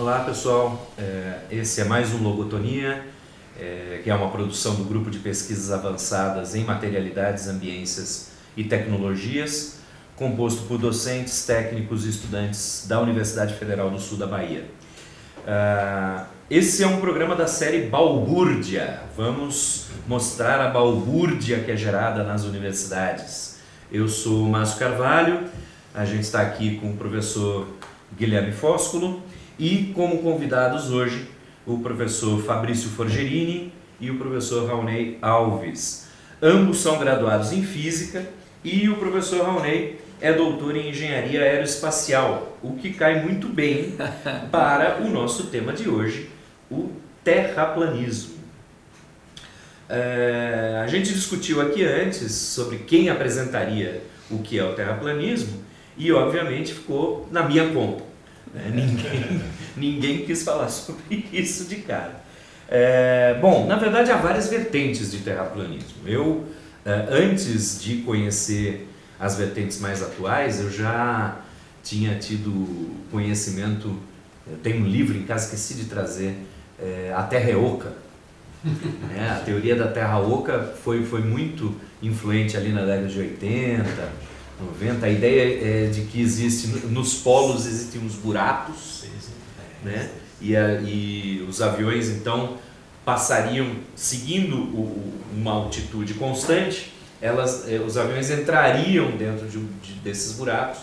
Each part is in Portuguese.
Olá pessoal, é, esse é mais um Logotonia, é, que é uma produção do Grupo de Pesquisas Avançadas em Materialidades, Ambiências e Tecnologias, composto por docentes, técnicos e estudantes da Universidade Federal do Sul da Bahia. Ah, esse é um programa da série Balbúrdia. Vamos mostrar a balbúrdia que é gerada nas universidades. Eu sou Márcio Carvalho, a gente está aqui com o professor Guilherme Fósculo e como convidados hoje o professor Fabrício Forgerini e o professor Raonei Alves. Ambos são graduados em Física e o professor Raonei é doutor em Engenharia Aeroespacial, o que cai muito bem para o nosso tema de hoje, o terraplanismo. É, a gente discutiu aqui antes sobre quem apresentaria o que é o terraplanismo e, obviamente, ficou na minha conta. Né? Ninguém, ninguém quis falar sobre isso de cara. É, bom, na verdade há várias vertentes de terraplanismo. Eu, é, antes de conhecer as vertentes mais atuais, eu já tinha tido conhecimento. Tenho um livro em casa, esqueci de trazer, é, A Terra é Oca. É, a teoria da Terra Oca foi, foi muito influente ali na década de 80, 90, a ideia é de que existe, nos polos existem uns buracos, né? E, a, e os aviões então passariam seguindo o, uma altitude constante, elas, eh, os aviões entrariam dentro de, de, desses buracos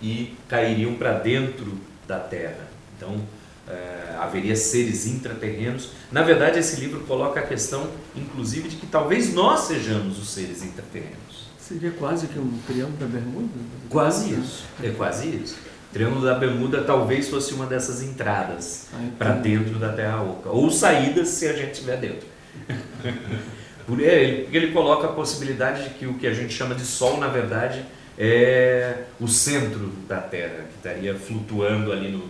e cairiam para dentro da Terra. Então é, haveria seres intraterrenos. Na verdade, esse livro coloca a questão, inclusive, de que talvez nós sejamos os seres intraterrenos. Seria quase que um triângulo da Bermuda? Quase isso, é quase isso. O triângulo da Bermuda talvez fosse uma dessas entradas ah, para dentro da Terra Oca, ou saídas se a gente estiver dentro. Por ele, ele coloca a possibilidade de que o que a gente chama de Sol, na verdade, é o centro da Terra, que estaria flutuando ali no,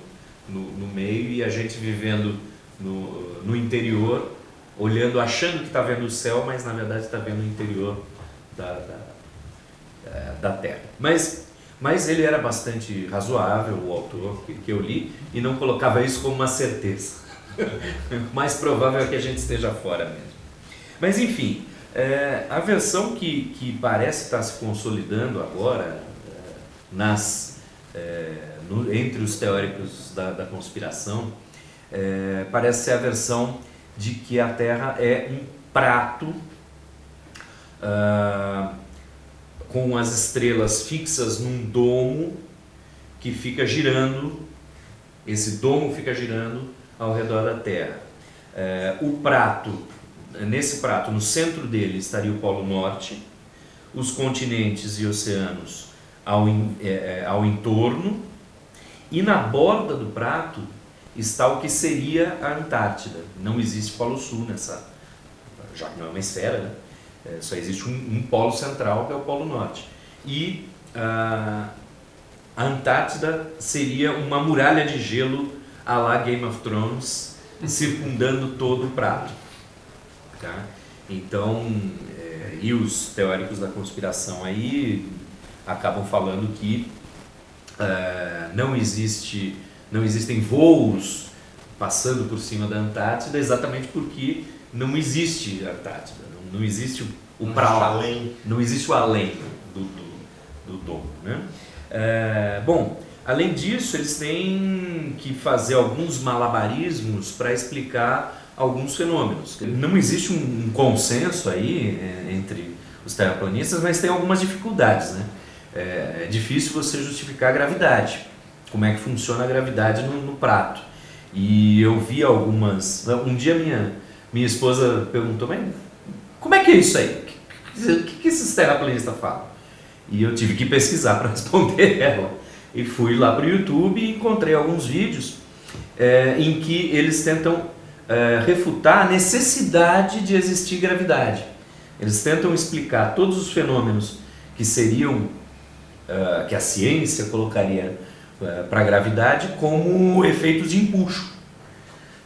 no, no meio e a gente vivendo no, no interior, olhando, achando que está vendo o céu, mas na verdade está vendo o interior da, da é, da Terra. Mas, mas ele era bastante razoável, o autor que, eu li, e não colocava isso como uma certeza. Mais provável é que a gente esteja fora mesmo. Mas enfim, é, a versão que, que parece estar se consolidando agora é, nas, é, no, entre os teóricos da, da conspiração parece ser a versão de que a Terra é um prato uh, com as estrelas fixas num domo que fica girando, esse domo fica girando ao redor da Terra. É, o prato, nesse prato, no centro dele estaria o Polo Norte, os continentes e oceanos ao, é, é, ao entorno, e na borda do prato está o que seria a Antártida. Não existe Polo Sul nessa, já que não é uma esfera, né? É, só existe um, um, polo central, que é o Polo Norte. E ah, a Antártida seria uma muralha de gelo à la Game of Thrones, circundando todo o prato. Tá? Então, é, e os teóricos da conspiração aí acabam falando que é, não existe não existem voos passando por cima da Antártida exatamente porque não existe Antártida não existe o, o para além. Não existe o além do, do, do. Né? É, bom, além disso, eles têm que fazer alguns malabarismos para explicar alguns fenômenos. Não existe um, um consenso aí é, entre os terraplanistas, mas tem algumas dificuldades. Né? É, é, difícil você justificar a gravidade. Como é que funciona a gravidade no, no prato? E eu vi algumas. Um dia minha, minha esposa perguntou, mas como é que é isso aí? O que, que esses terraplanistas falam? E eu tive que pesquisar para responder ela. E fui lá para o YouTube e encontrei alguns vídeos é, em que eles tentam é, refutar a necessidade de existir gravidade. Eles tentam explicar todos os fenômenos que seriam, é, que a ciência colocaria para a gravidade como efeitos de empuxo.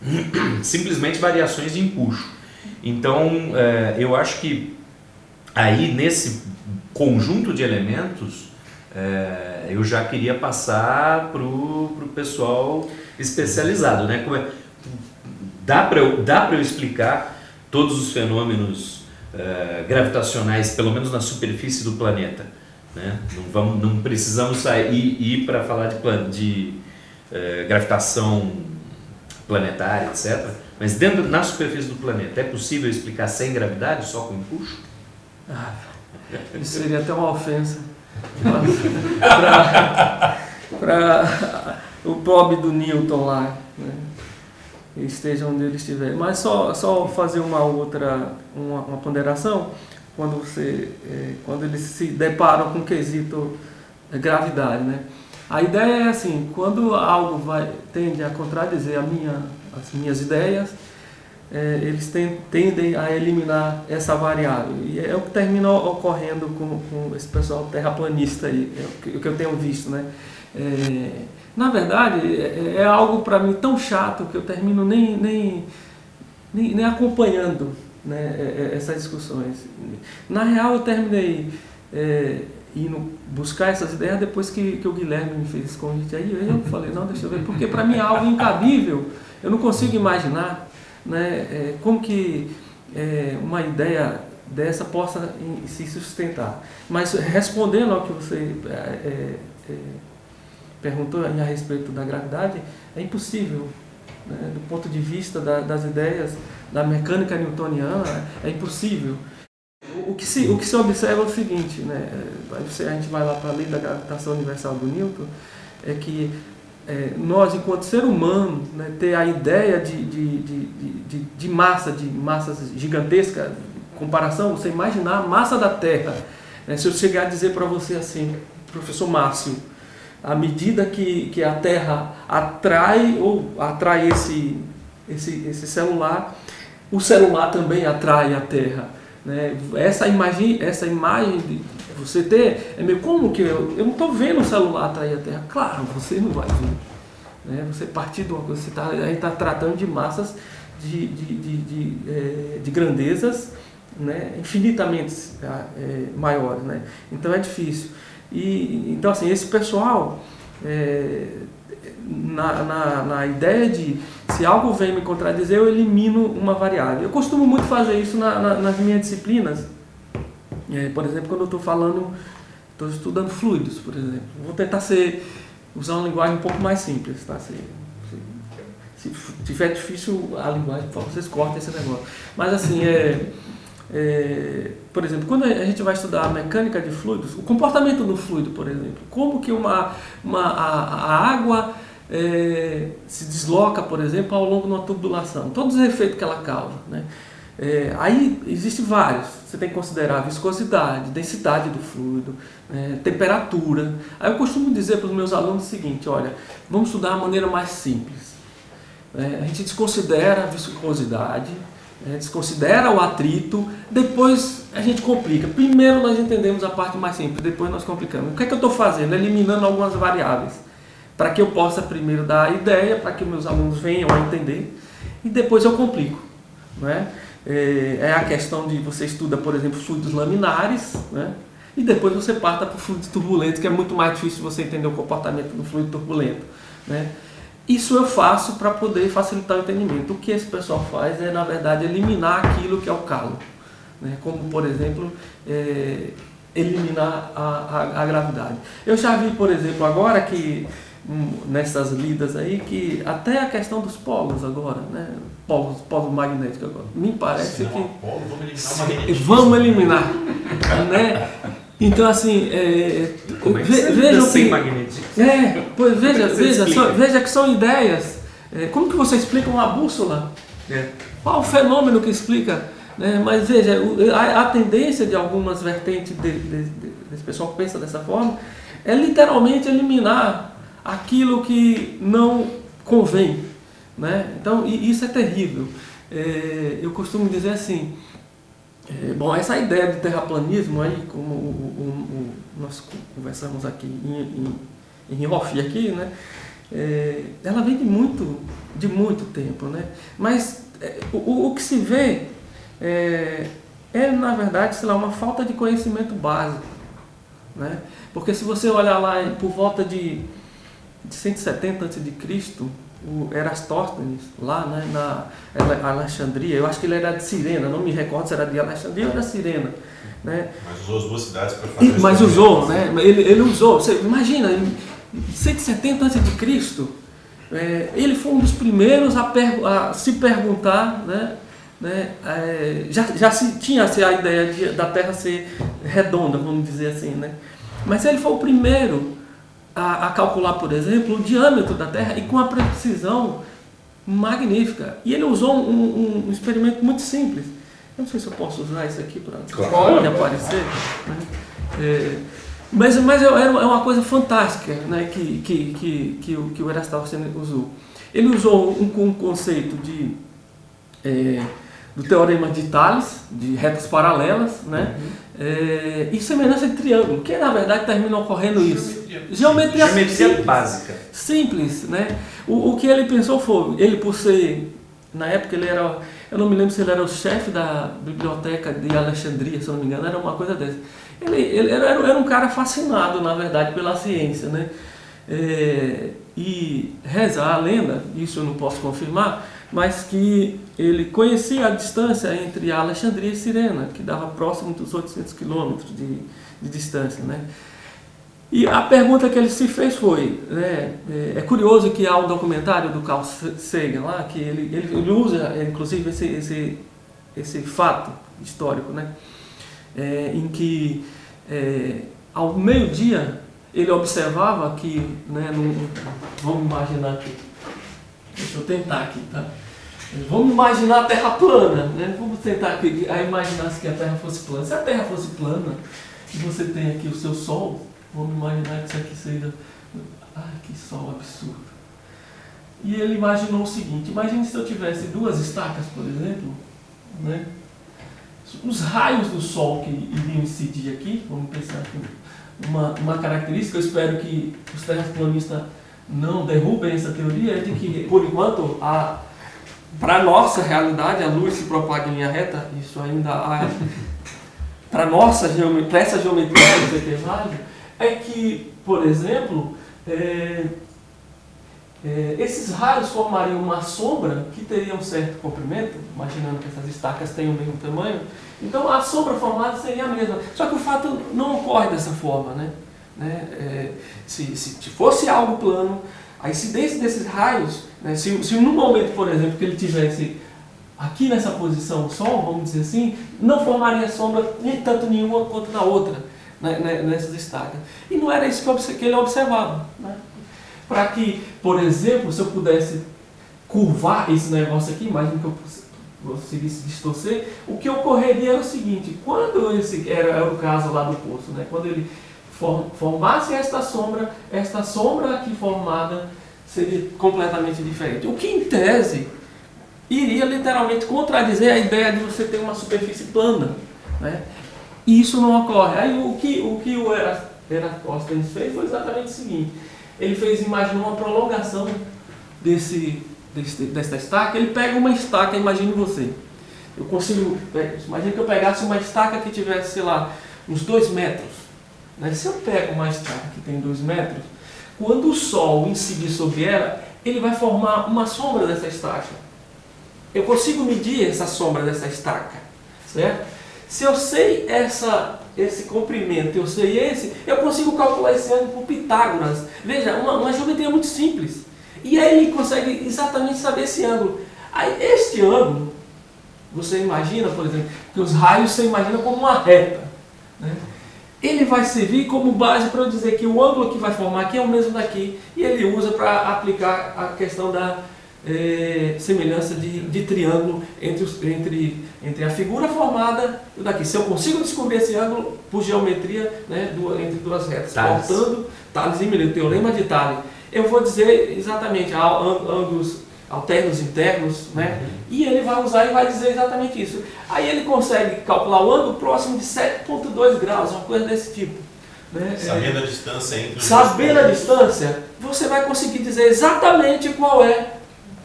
Simplesmente variações de empuxo. Então, é, eu acho que aí nesse conjunto de elementos é, eu já queria passar para o pessoal especializado, né? Como é, dá para eu, dá eu explicar todos os fenômenos é, gravitacionais, pelo menos na superfície do planeta. Né? Não, vamos, não precisamos sair ir para falar de, de é, gravitação planetária, etc. Mas dentro, na superfície do planeta, é possível explicar sem gravidade, só com empuxo? Ah, isso seria até uma ofensa para o pobre do Newton lá, né? esteja onde ele estiver. Mas só, só fazer uma outra uma, uma ponderação quando você é, quando eles se deparam com o quesito gravidade, né? A ideia é assim, quando algo vai tende a contradizer a minha, as minhas ideias, é, eles tendem a eliminar essa variável. E é o que termina ocorrendo com, com esse pessoal terraplanista aí, é o que, o que eu tenho visto, né? É, na verdade, é, é algo para mim tão chato que eu termino nem, nem, nem, nem acompanhando né, é, é, essas discussões. Na real, eu terminei é, indo buscar essas ideias depois que, que o Guilherme me fez esse convite aí. Eu falei, não, deixa eu ver, porque para mim é algo incabível. Eu não consigo imaginar né, é, como que é, uma ideia dessa possa se sustentar. Mas respondendo ao que você é, é, perguntou a respeito da gravidade, é impossível. Né, do ponto de vista da, das ideias da mecânica newtoniana, é impossível. O que se, o que se observa é o seguinte, né, a gente vai lá para a lei da gravitação universal do Newton, é que é, nós, enquanto ser humano, né, ter a ideia de, de, de, de, massa, de massas gigantescas, comparação, você imaginar a massa da Terra. Né, se eu chegar a dizer para você assim, professor Márcio, à medida que, que a Terra atrai ou atrai esse, esse, esse celular, o celular também atrai a Terra. Né? Essa imagem, essa imagem de você ter, é meio como que eu, eu não estou vendo o celular atrair a Terra. Claro, você não vai ver. Né? Você partir de uma coisa, você tá, a gente está tratando de massas de, de, de, de, é, de grandezas né? infinitamente é, maiores. Né? Então é difícil. E, então, assim, esse pessoal, é, na, na, na, ideia de se algo vem me contradizer, eu elimino uma variável. Eu costumo muito fazer isso na, nas minhas disciplinas. É, por exemplo, quando eu estou falando, estou estudando fluidos, por exemplo. Vou tentar ser, usar uma linguagem um pouco mais simples. Tá? Se, se, se tiver difícil a linguagem, vocês cortem esse negócio. Mas assim, é é, por exemplo, quando a gente vai estudar a mecânica de fluidos, o comportamento do fluido, por exemplo, como que uma, uma, a, a água é, se desloca, por exemplo, ao longo de uma tubulação, todos os efeitos que ela causa. Né? É, aí existem vários, você tem que considerar a viscosidade, densidade do fluido, né, temperatura. Aí eu costumo dizer para os meus alunos o seguinte: olha, vamos estudar a maneira mais simples. É, a gente desconsidera a viscosidade, é, desconsidera o atrito, depois a gente complica. Primeiro nós entendemos a parte mais simples, depois nós complicamos. O que é que eu estou fazendo? Eliminando algumas variáveis, para que eu possa primeiro dar a ideia, para que meus alunos venham a entender, e depois eu complico. Né? É, é a questão de você estuda, por exemplo, fluidos laminares, né? e depois você parta para fluidos turbulentos, que é muito mais difícil você entender o comportamento do fluido turbulento. Né? Isso eu faço para poder facilitar o entendimento. O que esse pessoal faz é, na verdade, eliminar aquilo que é o calo. Né? Como, por exemplo, é, eliminar a, a, a, gravidade. Eu já vi, por exemplo, agora que hum, nessas lidas aí, que até a questão dos polos agora, né? Polos, polos magnéticos agora, me parece que... Polo, vamos eliminar, vamos eliminar né? Então, assim, é, Como é que ve, veja sem magnetismo? É, pois veja, veja, só, veja que são ideias. É, como que você explica uma bússola? É. Qual o fenômeno que explica? Né? Mas veja, a, a, tendência de algumas vertentes de, de, de, desse pessoal que pensa dessa forma é literalmente eliminar aquilo que não convém. Né? Então, isso é terrível. É, eu costumo dizer assim, é, bom, essa ideia de terraplanismo aí, como o, o, o, nós conversamos aqui em, em, em off aqui, né? É, ela vem de muito, de muito tempo, né? Mas é, o, o que se vê é, é, na verdade, sei lá, uma falta de conhecimento básico. Né? Porque se você olhar lá por volta de, de 170 a.C., o Erastóstenes, lá né, na Alexandria, eu acho que ele era de Sirena, não me recordo se era de Alexandria ou era Sirena. Né? Mas usou as duas cidades para fazer Mas usou, né? Ele, ele usou. Você imagina, em 170 a.C., é, ele foi um dos primeiros a, per, a se perguntar, né? Né, é, já, já se tinha assim, a ideia de, da Terra ser redonda, vamos dizer assim, né? Mas ele foi o primeiro a, a, calcular, por exemplo, o diâmetro da Terra e com a precisão magnífica. E ele usou um, um, um experimento muito simples. Eu não sei se eu posso usar isso aqui para claro. aparecer. Né? É, mas mas é, é uma coisa fantástica né, que, que, que, que, o, que o Erastóstenes usou. Ele usou um, um conceito de, é, do teorema de Thales, de retas paralelas, né? Uhum é, e semelhança de triângulo, que na verdade termina ocorrendo isso. Geometria, Geometria simples, básica. Simples, né? O, o que ele pensou foi, ele por ser, na época ele era, eu não me lembro se ele era o chefe da biblioteca de Alexandria, se eu não me engano, era uma coisa dessa. Ele, ele era, era um cara fascinado, na verdade, pela ciência, né? É, e reza a lenda, isso eu não posso confirmar, mas que ele conhecia a distância entre Alexandria e Sirena, que dava próximo dos 800 quilômetros de, de distância. Né? E a pergunta que ele se fez foi, né, é, é curioso que há um documentário do Carl Sagan lá, que ele, ele, usa inclusive esse, esse, esse fato histórico, né, é, em que é, ao meio-dia ele observava que, né, vamos imaginar aqui, Deixa eu tentar aqui, tá? Vamos imaginar a Terra plana, né? Vamos tentar aqui, a imaginar se a Terra fosse plana. Se a Terra fosse plana, e você tem aqui o seu Sol, vamos imaginar que isso aqui seja... Ai, que Sol absurdo. E ele imaginou o seguinte, imagine se eu tivesse duas estacas, por exemplo, né? Os raios do Sol que iriam incidir aqui, vamos pensar aqui, uma, uma característica, eu espero que os terraplanistas não derrubem essa teoria é de que, por enquanto, a para nossa realidade, a luz se propaga em linha reta, isso ainda há. para nossa geometria, para essa geometria é válido, é que, por exemplo, é, é, esses raios formariam uma sombra que teria um certo comprimento, imaginando que essas estacas têm o mesmo tamanho, então a sombra formada seria a mesma. Só que o fato não ocorre dessa forma, né? Né? É, se, se fosse algo plano, a incidência desses raios, né? se, se num momento, por exemplo, que ele tivesse aqui nessa posição o Sol, vamos dizer assim, não formaria sombra nem tanto nenhuma quanto na outra, né? né nessas estacas. E não era isso que, ele observava. Né? Para que, por exemplo, se eu pudesse curvar esse negócio aqui, imagine que eu conseguisse distorcer, o que ocorreria era o seguinte, quando esse era, era o caso lá do poço, né? quando ele formasse esta sombra, esta sombra aqui formada seria completamente diferente. O que, em tese, iria literalmente contradizer a ideia de você ter uma superfície plana. Né? E isso não ocorre. Aí o que o, que o Eratosthenes fez foi exatamente o seguinte. Ele fez, imagina, uma prolongação desse, desse, estaca. Ele pega uma estaca, imagine você. Eu consigo, imagine que eu pegasse uma estaca que tivesse, sei lá, uns dois metros né? Se eu pego uma estaca que tem 2 metros, quando o sol incidir sobre ela, ele vai formar uma sombra dessa estaca. Eu consigo medir essa sombra dessa estaca, certo? Se eu sei essa, esse comprimento, eu sei esse, eu consigo calcular esse ângulo por Pitágoras. Veja, uma, uma geometria muito simples. E aí ele consegue exatamente saber esse ângulo. Aí este ângulo, você imagina, por exemplo, que os raios você imagina como uma reta. Né? Ele vai servir como base para eu dizer que o ângulo que vai formar aqui é o mesmo daqui. E ele usa para aplicar a questão da é, semelhança de, de triângulo entre, os, entre, entre a figura formada e o daqui. Se eu consigo descobrir esse ângulo por geometria né, do, entre duas retas, Tales. cortando Tales e Millet, o teorema de Tales, eu vou dizer exatamente ângulos alternos internos, né? Uhum. E ele vai usar e vai dizer exatamente isso. Aí ele consegue calcular o ângulo próximo de 7,2 graus, uma coisa desse tipo. Né? Sabendo é, a distância entre Sabendo a distância, você vai conseguir dizer exatamente qual é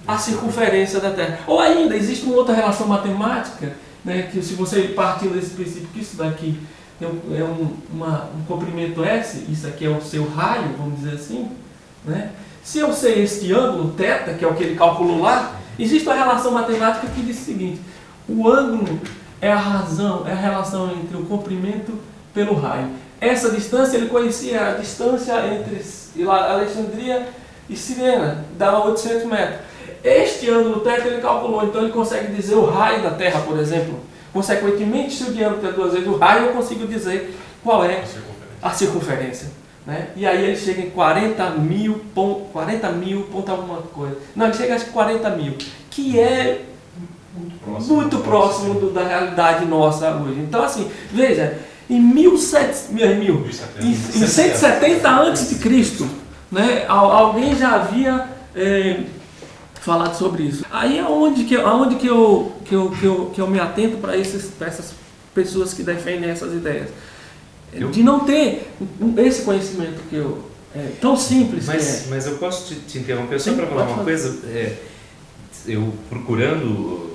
a circunferência da Terra. Ou ainda, existe uma outra relação matemática, né, que se você partir desse princípio que isso daqui é um, uma, um comprimento S, isso aqui é o seu raio, vamos dizer assim, né? Se eu sei este ângulo θ, que é o que ele calculou lá, existe uma relação matemática que diz o seguinte: o ângulo é a razão, é a relação entre o comprimento pelo raio. Essa distância, ele conhecia a distância entre Alexandria e Sirena, dava 800 metros. Este ângulo θ ele calculou, então ele consegue dizer o raio da Terra, por exemplo. Consequentemente, se o diâmetro é duas vezes o raio, eu consigo dizer qual é a circunferência. Né? E aí ele chega em 40 mil, ponto, 40 mil ponto alguma coisa. Não, ele chega que 40 mil, que é muito próximo, muito próximo do, da realidade nossa hoje. Então, assim, veja, em, 17, mil, em, em 170 antes de Cristo, né, alguém já havia é, falado sobre isso. Aí é onde que, aonde que, eu, que, eu, que, eu, que eu me atento para essas pessoas que defendem essas ideias. De não ter esse conhecimento que eu. É, tão simples mas, é. Mas eu posso te, te interromper só para falar uma fazer. coisa. É, eu procurando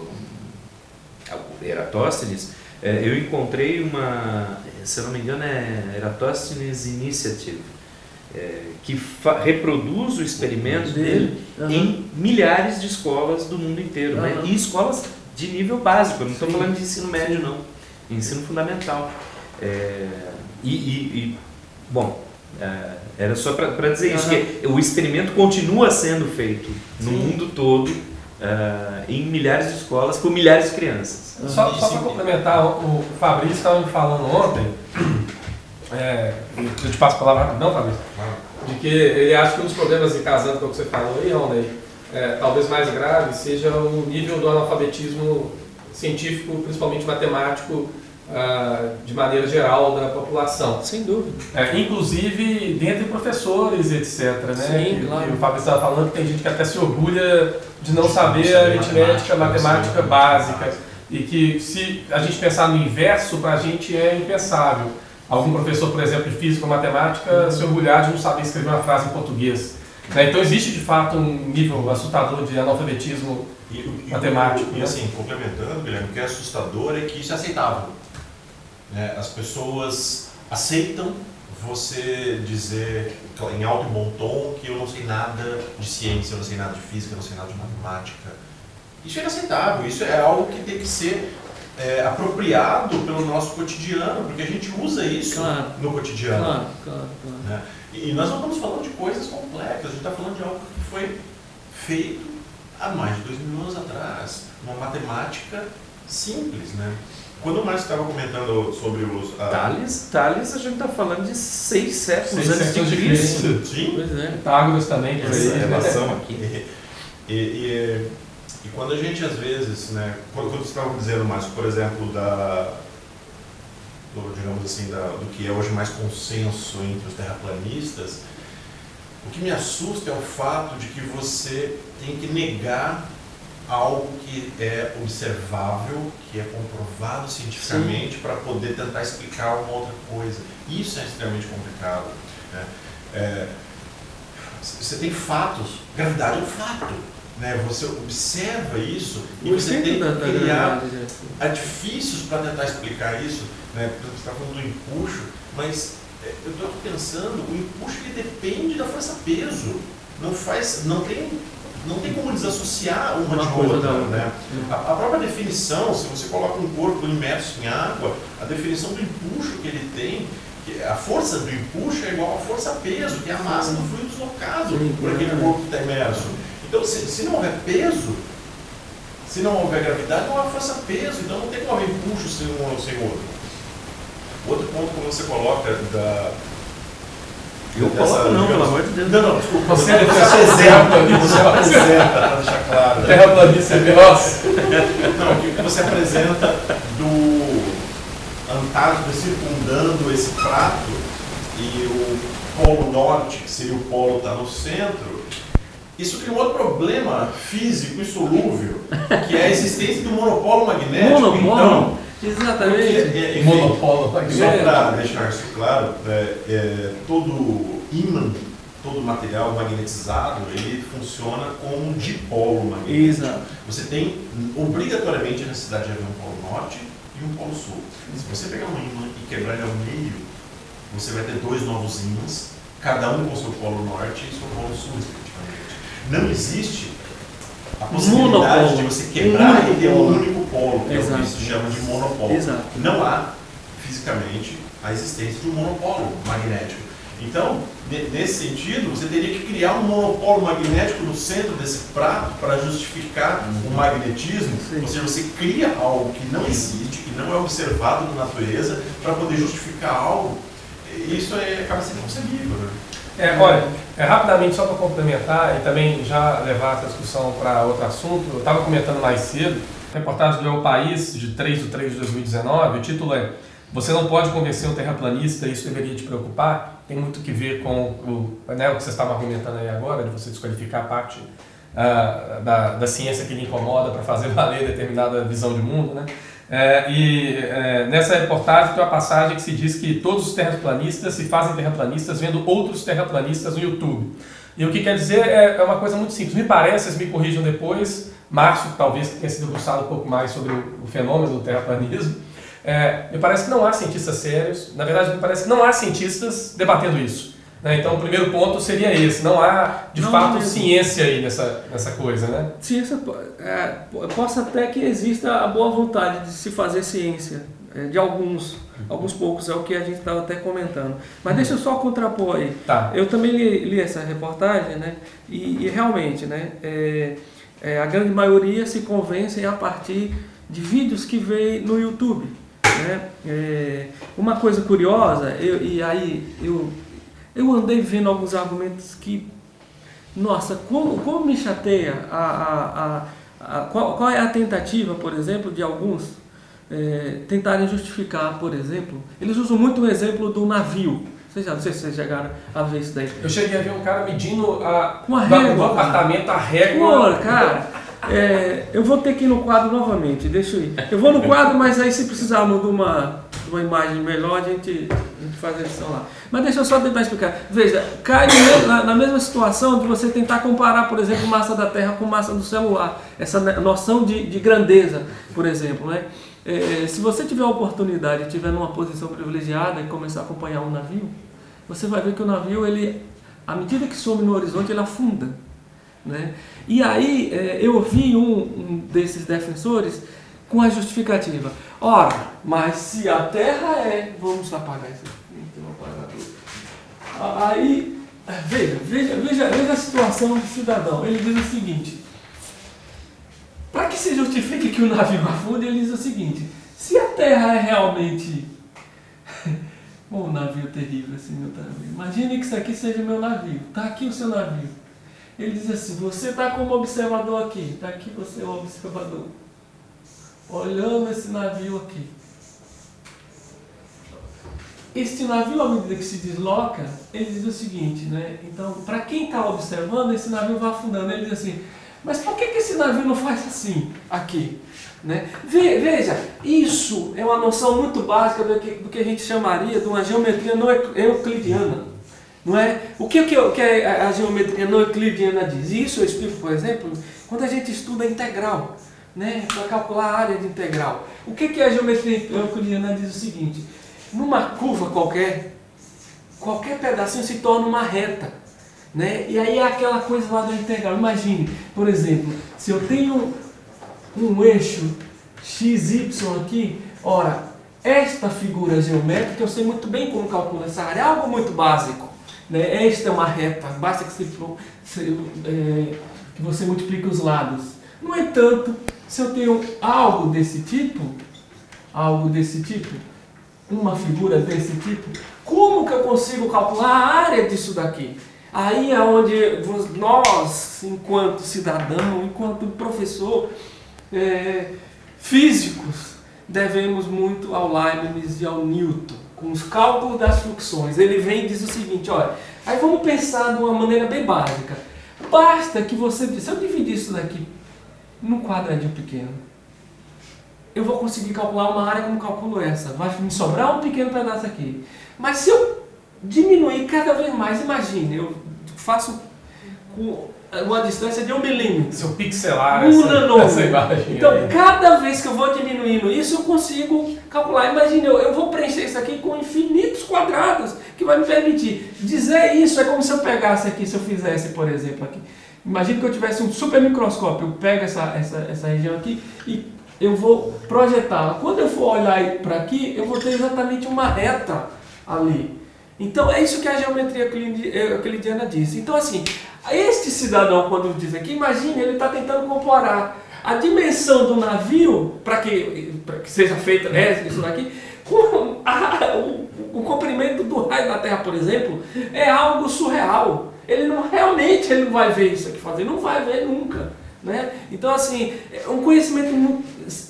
Eratóstenes, é, eu encontrei uma, se eu não me engano, é Eratóstenes Initiative, é, que reproduz o experimento dele uhum. em milhares de escolas do mundo inteiro, uhum. né? e escolas de nível básico, eu não estou falando de ensino médio, não, ensino fundamental. É, e, e, e, bom, é, era só para dizer isso, que o experimento continua sendo feito no Sim. mundo todo, uh, em milhares de escolas, por milhares de crianças. Só, só para complementar, o Fabrício estava me falando ontem, é, eu te passo a palavra não, Fabrício, de que ele acha que um dos problemas de casando com o que você falou aí, Rony, é, talvez mais grave, seja o nível do analfabetismo científico, principalmente matemático, Uh, de maneira geral da população. Sem dúvida. É, inclusive dentre professores, etc. Né? Sim, claro. E o Fábio estava falando que tem gente que até se orgulha de não saber a aritmética, matemática básica. E que se a gente pensar no inverso, para a gente é impensável. Algum professor, por exemplo, de física ou matemática, uhum. se orgulhar de não saber escrever uma frase em português. Né? Então existe de fato um nível assustador de analfabetismo e, matemático. E, e, né? assim, complementando, Guilherme, o que é assustador é que isso é aceitável. Né? As pessoas aceitam você dizer em alto e bom tom que eu não sei nada de ciência, eu não sei nada de física, eu não sei nada de matemática. Isso é inaceitável, isso é algo que tem que ser é, apropriado pelo nosso cotidiano, porque a gente usa isso claro. no cotidiano. Claro, claro, claro. Né? E nós não estamos falando de coisas complexas, a gente está falando de algo que foi feito há mais de dois mil anos atrás, uma matemática simples, né? Quando o Márcio estava comentando sobre os. A... Tales, Tales, a gente está falando de seis séculos seis antes de Cristo. Sim. Pois é. Pitágoras também, por Essa relação aqui. E, e, e, quando a gente, às vezes, né, quando, quando você estava dizendo, Márcio, por exemplo, da. Do, digamos assim, da, do que é hoje mais consenso entre os terraplanistas, o que me assusta é o fato de que você tem que negar algo que é observável, que é comprovado cientificamente para poder tentar explicar uma outra coisa. Isso é extremamente complicado. Né? É, você tem fatos, gravidade é um fato. Né? Você observa isso e você tem que criar artifícios para tentar explicar isso. Né? Você está falando do empuxo, mas é, eu estou pensando, o empuxo ele depende da força-peso. Não faz, não tem não tem como desassociar uma, uma de outra. Né? A, a, própria definição, se você coloca um corpo imerso em água, a definição do empuxo que ele tem, que a força do empuxo é igual à força-peso, que é a massa do fluido deslocado por aquele corpo que está imerso. Então, se, se não houver peso, se não houver gravidade, não há força-peso, então não tem como haver empuxo sem um ou sem outro. Outro ponto que você coloca da, eu coloco não, pelo amor de Deus. Não, não, desculpa. Você, você, você apresenta, você apresenta, para deixar claro. Terraplanista é veloz. Não, o que você apresenta do Antártida circundando esse prato e o Polo Norte, que seria o polo está no centro, isso cria um outro problema físico insolúvel, que é a existência do monopolo magnético. Monopolo? Então, Exatamente. Porque, é, monopólio. Só para deixar isso claro, é, é, todo ímã, todo material magnetizado, ele funciona como um dipolo magnético. Exato. Você tem obrigatoriamente a necessidade de haver um polo norte e um polo sul. Se você pegar um ímã e quebrar ele ao meio, você vai ter dois novos ímãs, cada um com seu polo norte e seu polo sul, respectivamente. Não existe a possibilidade Monopolo. de você quebrar Um e ter um monopolo. único polo, que é o Exato. que se chama de monopolo. Exato. Não há, fisicamente, a existência de um monopolo magnético. Então, ne- nesse sentido, você teria que criar um monopolo magnético no centro desse prato para justificar o magnetismo. Sim. Ou seja, você cria algo que não existe, que não é observado na natureza, para poder justificar algo. Isso é, acaba sendo concebível. Né? É, olha, é, rapidamente, só para complementar e também já levar essa discussão para outro assunto, eu estava comentando mais cedo, reportagem do El País, de 3 de 3 de 2019, o título é Você não pode convencer um terraplanista, isso deveria te preocupar, tem muito que ver com o, né, o que você estava argumentando aí agora, de você desqualificar parte ah, da, da ciência que lhe incomoda para fazer valer determinada visão de mundo, né? É, e é, nessa reportagem tem uma passagem que se diz que todos os terraplanistas se fazem terraplanistas vendo outros terraplanistas no YouTube. E o que quer dizer é, é uma coisa muito simples. Me parece, vocês me corrijam depois, Márcio talvez tenha se debruçado um pouco mais sobre o, o fenômeno do terraplanismo. É, me parece que não há cientistas sérios, na verdade me parece que não há cientistas debatendo isso. né? Então o primeiro ponto seria esse, não há de Não fato ciência aí nessa, nessa coisa, né? Ciência, é, po- possa até que exista a boa vontade de se fazer ciência, é, de alguns, alguns poucos, é o que a gente estava até comentando. Mas deixa eu só contrapor aí. Tá. Eu também li, li essa reportagem, né? E, e realmente, né? é, é, a grande maioria se convencem a partir de vídeos que vê no YouTube. Né? É, uma coisa curiosa, eu, e aí eu, eu andei vendo alguns argumentos que, nossa, como, como me chateia a, a, a, a- qual, qual é a tentativa, por exemplo, de alguns é, tentarem justificar, por exemplo, eles usam muito o exemplo do navio. Vocês já, não sei se vocês chegaram a ver isso daí. Eu cheguei a ver um cara medindo a, Com a do- régua, do apartamento, a régua. Pô, cara, é, eu vou ter que ir no quadro novamente, deixa eu ir. Eu vou no quadro, mas aí se precisarmos de uma, de uma imagem melhor, a gente, a gente faz a edição lá. Mas deixa eu só tentar explicar. Veja, cai na, na mesma situação de você tentar comparar, por exemplo, massa da Terra com massa do celular. Essa noção de, de grandeza, por exemplo, né? É, se você tiver a oportunidade e estiver numa posição privilegiada e começar a acompanhar um navio, você vai ver que o navio, ele, à medida que some no horizonte, ele afunda. Né? E aí é, eu vi um, um desses defensores com a justificativa. Ora, mas se a Terra é. Vamos apagar isso aqui. Tem um apagador. A- Aí, veja, veja, veja, veja a situação do cidadão. Ele diz o seguinte. Para que se justifique que o navio afunde, ele diz o seguinte: se a Terra é realmente Bom, um navio terrível assim, meu navio. Imagine que isso aqui seja meu navio. Tá aqui o seu navio. Ele diz assim: você está como observador aqui. Está aqui você o observador. Olhando esse navio aqui. Este navio, à medida que se desloca, ele diz o seguinte, né? Então, para quem está observando, esse navio vai afundando. Ele diz assim: mas por que, que esse navio não faz assim, aqui? Né? Ve- Veja, isso é uma noção muito básica do que, do que a gente chamaria de uma geometria não euc- euclidiana. Não é? O que, que, que a a geometria não euclidiana diz? Isso eu explico, por exemplo, quando a gente estuda integral, né? para calcular a área de integral. O que, que a geometria euclidiana diz o seguinte? Numa curva qualquer, qualquer pedacinho se torna uma reta. Né? E aí é aquela coisa lá da integral. Imagine, por exemplo, se eu tenho um eixo XY aqui, ora, esta figura geométrica, eu sei muito bem como calcular essa área, é algo muito básico. Né? Esta é uma reta, basta que, se, se- é, que você multiplique os lados. No entanto, se eu tenho algo desse tipo, algo desse tipo, uma figura desse tipo, como que eu consigo calcular a área disso daqui? Aí é onde nós, enquanto cidadão, enquanto professor, é, físicos, devemos muito ao Leibniz e ao Newton, com os cálculos das fluxões. Ele vem e diz o seguinte, olha, aí vamos pensar de uma maneira bem básica. Basta que você, se eu dividir isso daqui num quadradinho pequeno, eu vou conseguir calcular uma área como calculo essa. Vai me sobrar um pequeno pedaço aqui. Mas se eu diminuir cada vez mais, imagine, eu faço com uma distância de um milímetro. Seu pixelar, Um essa, nanômetro. essa imagem Então, aí. cada vez que eu vou diminuindo isso, eu consigo calcular. Imagine, eu, eu vou preencher isso aqui com infinitos quadrados, que vai me permitir. Dizer isso é como se eu pegasse aqui, se eu fizesse, por exemplo, aqui. Imagine que eu tivesse um super microscópio, eu pego essa, essa, essa região aqui e eu vou projetá-la. Quando eu for olhar para aqui, eu vou ter exatamente uma reta ali. Então é isso que a geometria euclidi- euclidiana diz. Então assim, este cidadão quando diz aqui, imagine, ele está tentando comparar a dimensão do navio para que, que seja feita né, isso daqui com a- o, o comprimento do raio da Terra, por exemplo, é algo surreal. Ele não realmente ele não vai ver isso aqui fazer, não vai ver nunca. Né? Então, assim, é um conhecimento muito,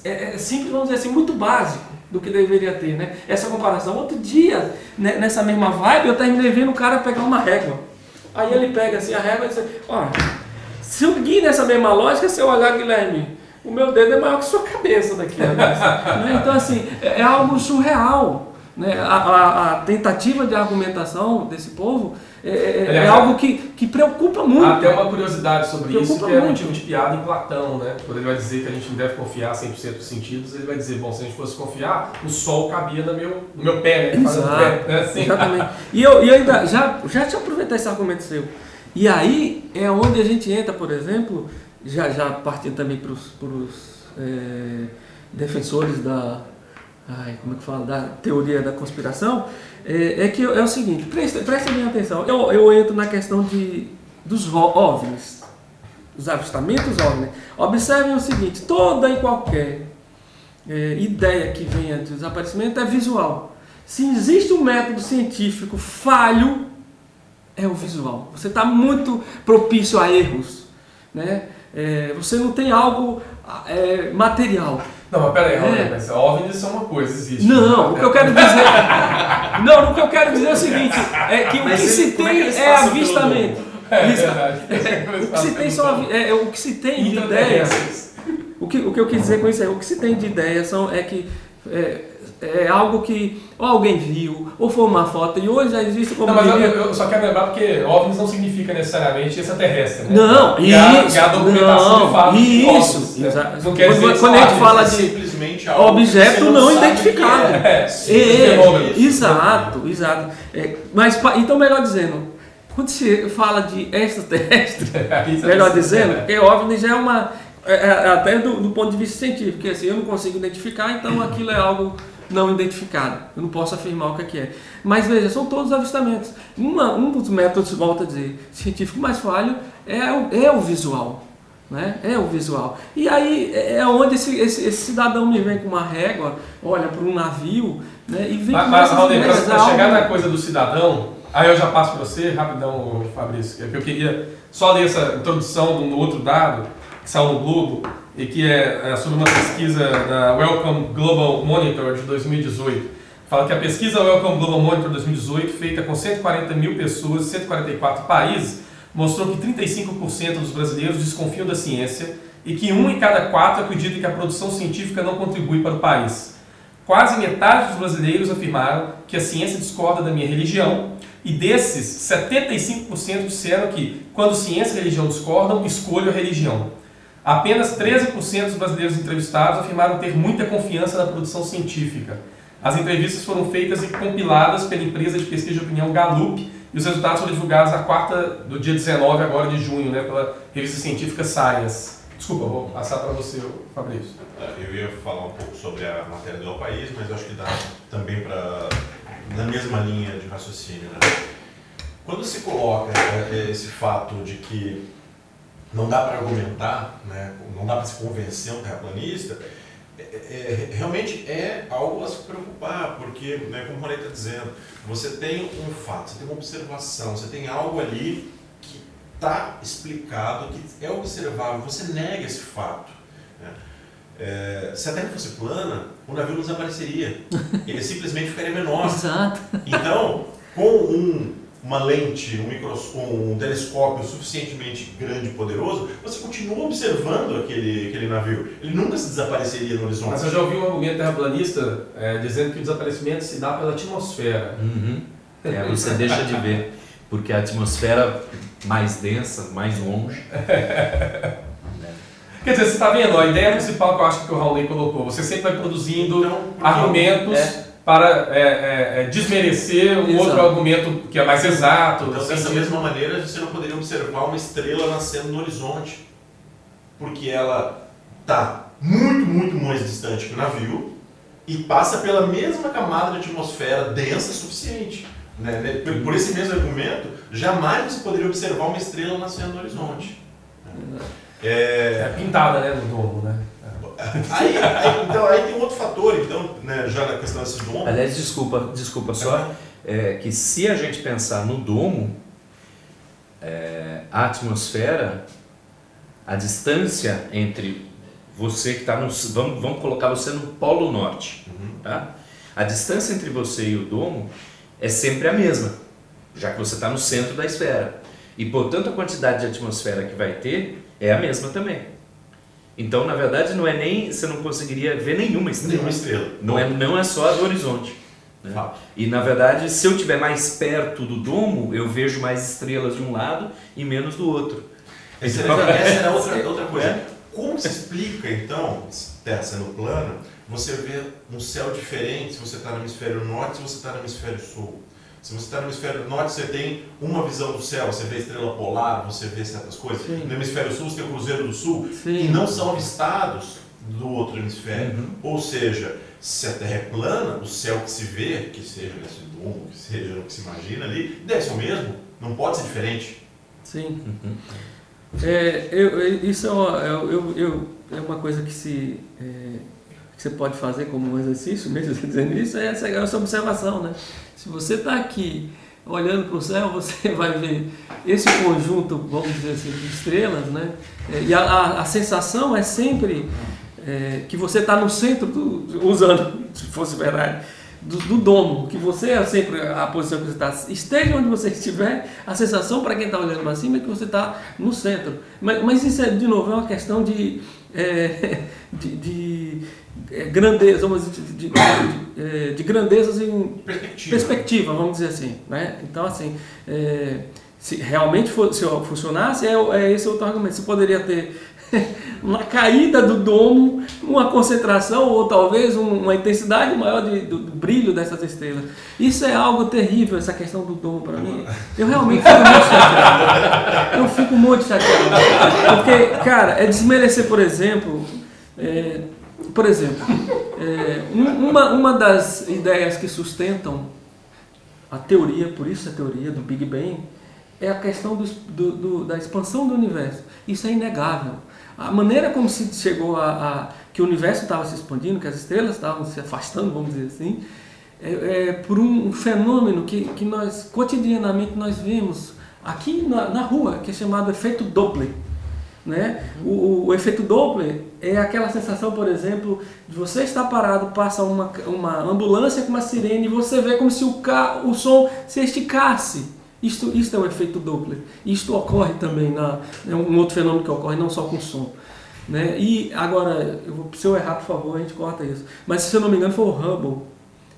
é, é simples, vamos dizer assim, muito básico do que deveria ter, né? Essa comparação. Outro dia, né, nessa mesma vibe, eu terminei vendo o cara pegar uma régua. Aí ele pega assim a régua e diz, ó, seguir nessa mesma lógica, se eu olhar, Guilherme, o meu dedo é maior que sua cabeça daqui. né? Né? Então, assim, é, é algo surreal. Né? A, a- a tentativa de argumentação desse povo é, é- é Aliás, algo que, que preocupa muito. Há até uma curiosidade sobre isso, Preocupa que é muito. motivo de piada em Platão, né? Quando ele vai dizer que a gente não deve confiar 100% dos sentidos, ele vai dizer, bom, se a gente fosse confiar, o sol cabia no meu, no meu pé, né? Exato, pé, né? Assim. Exatamente. E eu, e eu ainda, já, já te aproveitar esse argumento seu. E aí é onde a gente entra, por exemplo, já, já partindo também para os defensores da. Ai, como é que fala? Da teoria da conspiração, é, é que é o seguinte, presta, presta bem atenção. Eu, eu entro na questão de, dos OVNIs, os avistamentos OVNI. Observem o seguinte, toda e qualquer é, ideia que venha de desaparecimento é visual. Se existe um método científico falho, é o visual. Você está muito propício a erros. Né? É, você não tem algo é, material. Não, mas pera aí, Raul, É. mas OVNIs são uma coisa, existe. Não, né? o que eu quero dizer. Não, o que eu quero dizer é o seguinte: é que o Mas que se é tem é avistamento. É, verdade. O que se tem são é, o que se tem de ideias. O que, o que eu quis dizer com isso é, o que se tem de ideia são, é que é, é algo que ou alguém viu, ou foi uma foto, e hoje já existe como Não, mas eu, diria- eu só quero lembrar porque OVNIs não significa necessariamente extraterrestre, né? Não, e a, isso, e a documentação não, de fato de isso, OVNIs, né? exato. Não quer dizer Quando- a gente fala é de simplesmente algo objeto não sabe identificado. é. É, Sim, É, fenômeno. exato, exato. É, mas, então, melhor dizendo, quando se fala de extraterrestre, é melhor dizendo, é. porque OVNI já é uma. é- é- até do, do ponto de vista científico, porque assim, eu não consigo identificar, então aquilo é algo não identificado. Eu não posso afirmar o que é que é. Mas veja, são todos avistamentos. Uma- um dos métodos, volto a dizer, científico mais falho é o, é o visual. Né? É o visual. E aí é é onde esse, esse, esse cidadão me vem com uma régua, olha para um navio né? e vem Mas, com mas Raul, algo- chegar na coisa do cidadão, aí eu já passo para você, rapidão, Fabrício, é que eu queria só ler essa introdução do outro dado que saiu no Globo e que é, é sobre uma pesquisa da Welcome Global Monitor de 2018. Fala que a pesquisa Welcome Global Monitor 2018, feita com 140 mil pessoas em 144 países, mostrou que 35% dos brasileiros desconfiam da ciência e que um em cada quatro acredita que a produção científica não contribui para o país. Quase metade dos brasileiros afirmaram que a ciência discorda da minha religião, e desses, 75% disseram que, quando ciência e religião discordam, escolho a religião. Apenas 13% dos brasileiros entrevistados afirmaram ter muita confiança na produção científica. As entrevistas foram feitas e compiladas pela empresa de pesquisa de opinião Gallup, e os resultados foram divulgados na quarta do dia 19 agora de junho, né, pela revista científica Science. Desculpa, vou passar para você, Fabrício. É, Eu ia falar um pouco sobre a matéria do País, mas acho que dá também para na mesma linha de raciocínio. Né? Quando se coloca é, esse fato de que não dá para argumentar, né, não dá para se convencer um terraplanista, é, é, realmente é algo a se preocupar, porque, né, como o Rony está dizendo, você tem um fato, você tem uma observação, você tem algo ali que está explicado, que é observável, você nega esse fato. né? É, se a Terra fosse plana, o navio não desapareceria. Ele simplesmente ficaria menor. Exato. Então, com um- uma lente, um, micros- um telescópio suficientemente grande e poderoso, você continua observando aquele, aquele navio. Ele nunca se desapareceria no horizonte. Mas eu já ouvi um argumento terraplanista é, dizendo que o desaparecimento se dá pela atmosfera. Uhum. É, você deixa de ver. porque a atmosfera mais densa, mais longe. Quer dizer, você está vendo, a ideia principal que eu acho que o Raul colocou, você sempre vai produzindo Então, argumentos É. para é, é, é, desmerecer um Exato. outro argumento que é mais exato. Então, no dessa mesma maneira, você não poderia observar uma estrela nascendo no horizonte, porque ela está muito, muito mais distante que o navio e passa pela mesma camada de atmosfera densa suficiente. né? Né? Por- Por esse mesmo argumento, jamais você poderia observar uma estrela nascendo no horizonte. É, É pintada, né, no domo, né? Aí, aí- então, aí tem um outro fator, então, né, já na questão desse domo. Aliás, desculpa, desculpa só, é, que se a gente pensar no domo, é, a atmosfera, a distância entre você que está no. Vamos, vamos colocar você no Polo Norte. Uhum. Tá? A distância entre você e o domo é sempre a mesma, já que você está no centro da esfera. E, portanto, a quantidade de atmosfera que vai ter é a mesma também. Então, na verdade, não é nem. Você não conseguiria ver nenhuma estrela. Nenhuma estrela. Não é, não é só a do horizonte. né? E na verdade, se eu estiver mais perto do domo, eu vejo mais estrelas de um lado e menos do outro. Essa era, essa era outra, outra coisa. Como se explica, então, Terra sendo plana, você vê um céu diferente se você está no hemisfério norte se você está no hemisfério sul? Se você está no hemisfério norte, você tem uma visão do céu, você vê estrela polar, você vê certas coisas. Sim. No hemisfério sul, você tem o Cruzeiro do Sul, Sim. e não são avistados do outro hemisfério. Uhum. Ou seja, se a Terra é plana, o céu que se vê, que seja nesse domo, que seja no que se imagina ali, deve ser o mesmo, não pode ser diferente. Sim. É, eu, eu- isso é uma, eu, eu- eu- é uma coisa que, se, é, que você pode fazer como um exercício, mesmo dizendo isso, é essa, essa observação. Né? Se você está aqui olhando para o céu, você vai ver esse conjunto, vamos dizer assim, de estrelas, né? É, e a, a, a sensação é sempre é, que você está no centro, do, usando, se fosse verdade, do, do domo, que você é sempre a posição que você está. Esteja onde você estiver, a sensação para quem está olhando para cima é que você está no centro. Mas, mas isso, é, de novo, é uma questão de, é, de, de, grandeza, vamos dizer, de, de, de, é, de grandezas em Perspectiva. perspectiva, vamos dizer assim. Né? Então, assim, é, se realmente for, se funcionasse, é, é esse outro argumento. Você poderia ter uma caída do domo, uma concentração ou talvez um- uma intensidade maior de, do, do brilho dessas estrelas. Isso é algo terrível, essa questão do domo para mim. Eu realmente fico muito chateado. Eu fico muito chateado. Porque, cara, é desmerecer, por exemplo, é, por exemplo, é, um- uma, uma das ideias que sustentam a teoria, por isso a teoria do Big Bang, é a questão dos- do- do- da expansão do universo. Isso é inegável. A maneira como se chegou a, a- que o universo estava se expandindo, que as estrelas estavam se afastando, vamos dizer assim, é, é por um fenômeno que, que nós cotidianamente nós vemos aqui na, na rua, que é chamado efeito Doppler. Né? O, o- o efeito Doppler é aquela sensação, por exemplo, de você estar parado, passa uma, uma ambulância com uma sirene e você vê como se o, ca, o som se esticasse. Isto, isto é o efeito Doppler. Isto ocorre também, na, é um outro fenômeno que ocorre não só com som. Né? E agora, eu vou, se eu errar, por favor, a gente corta isso. Mas se eu não me engano, foi o Hubble.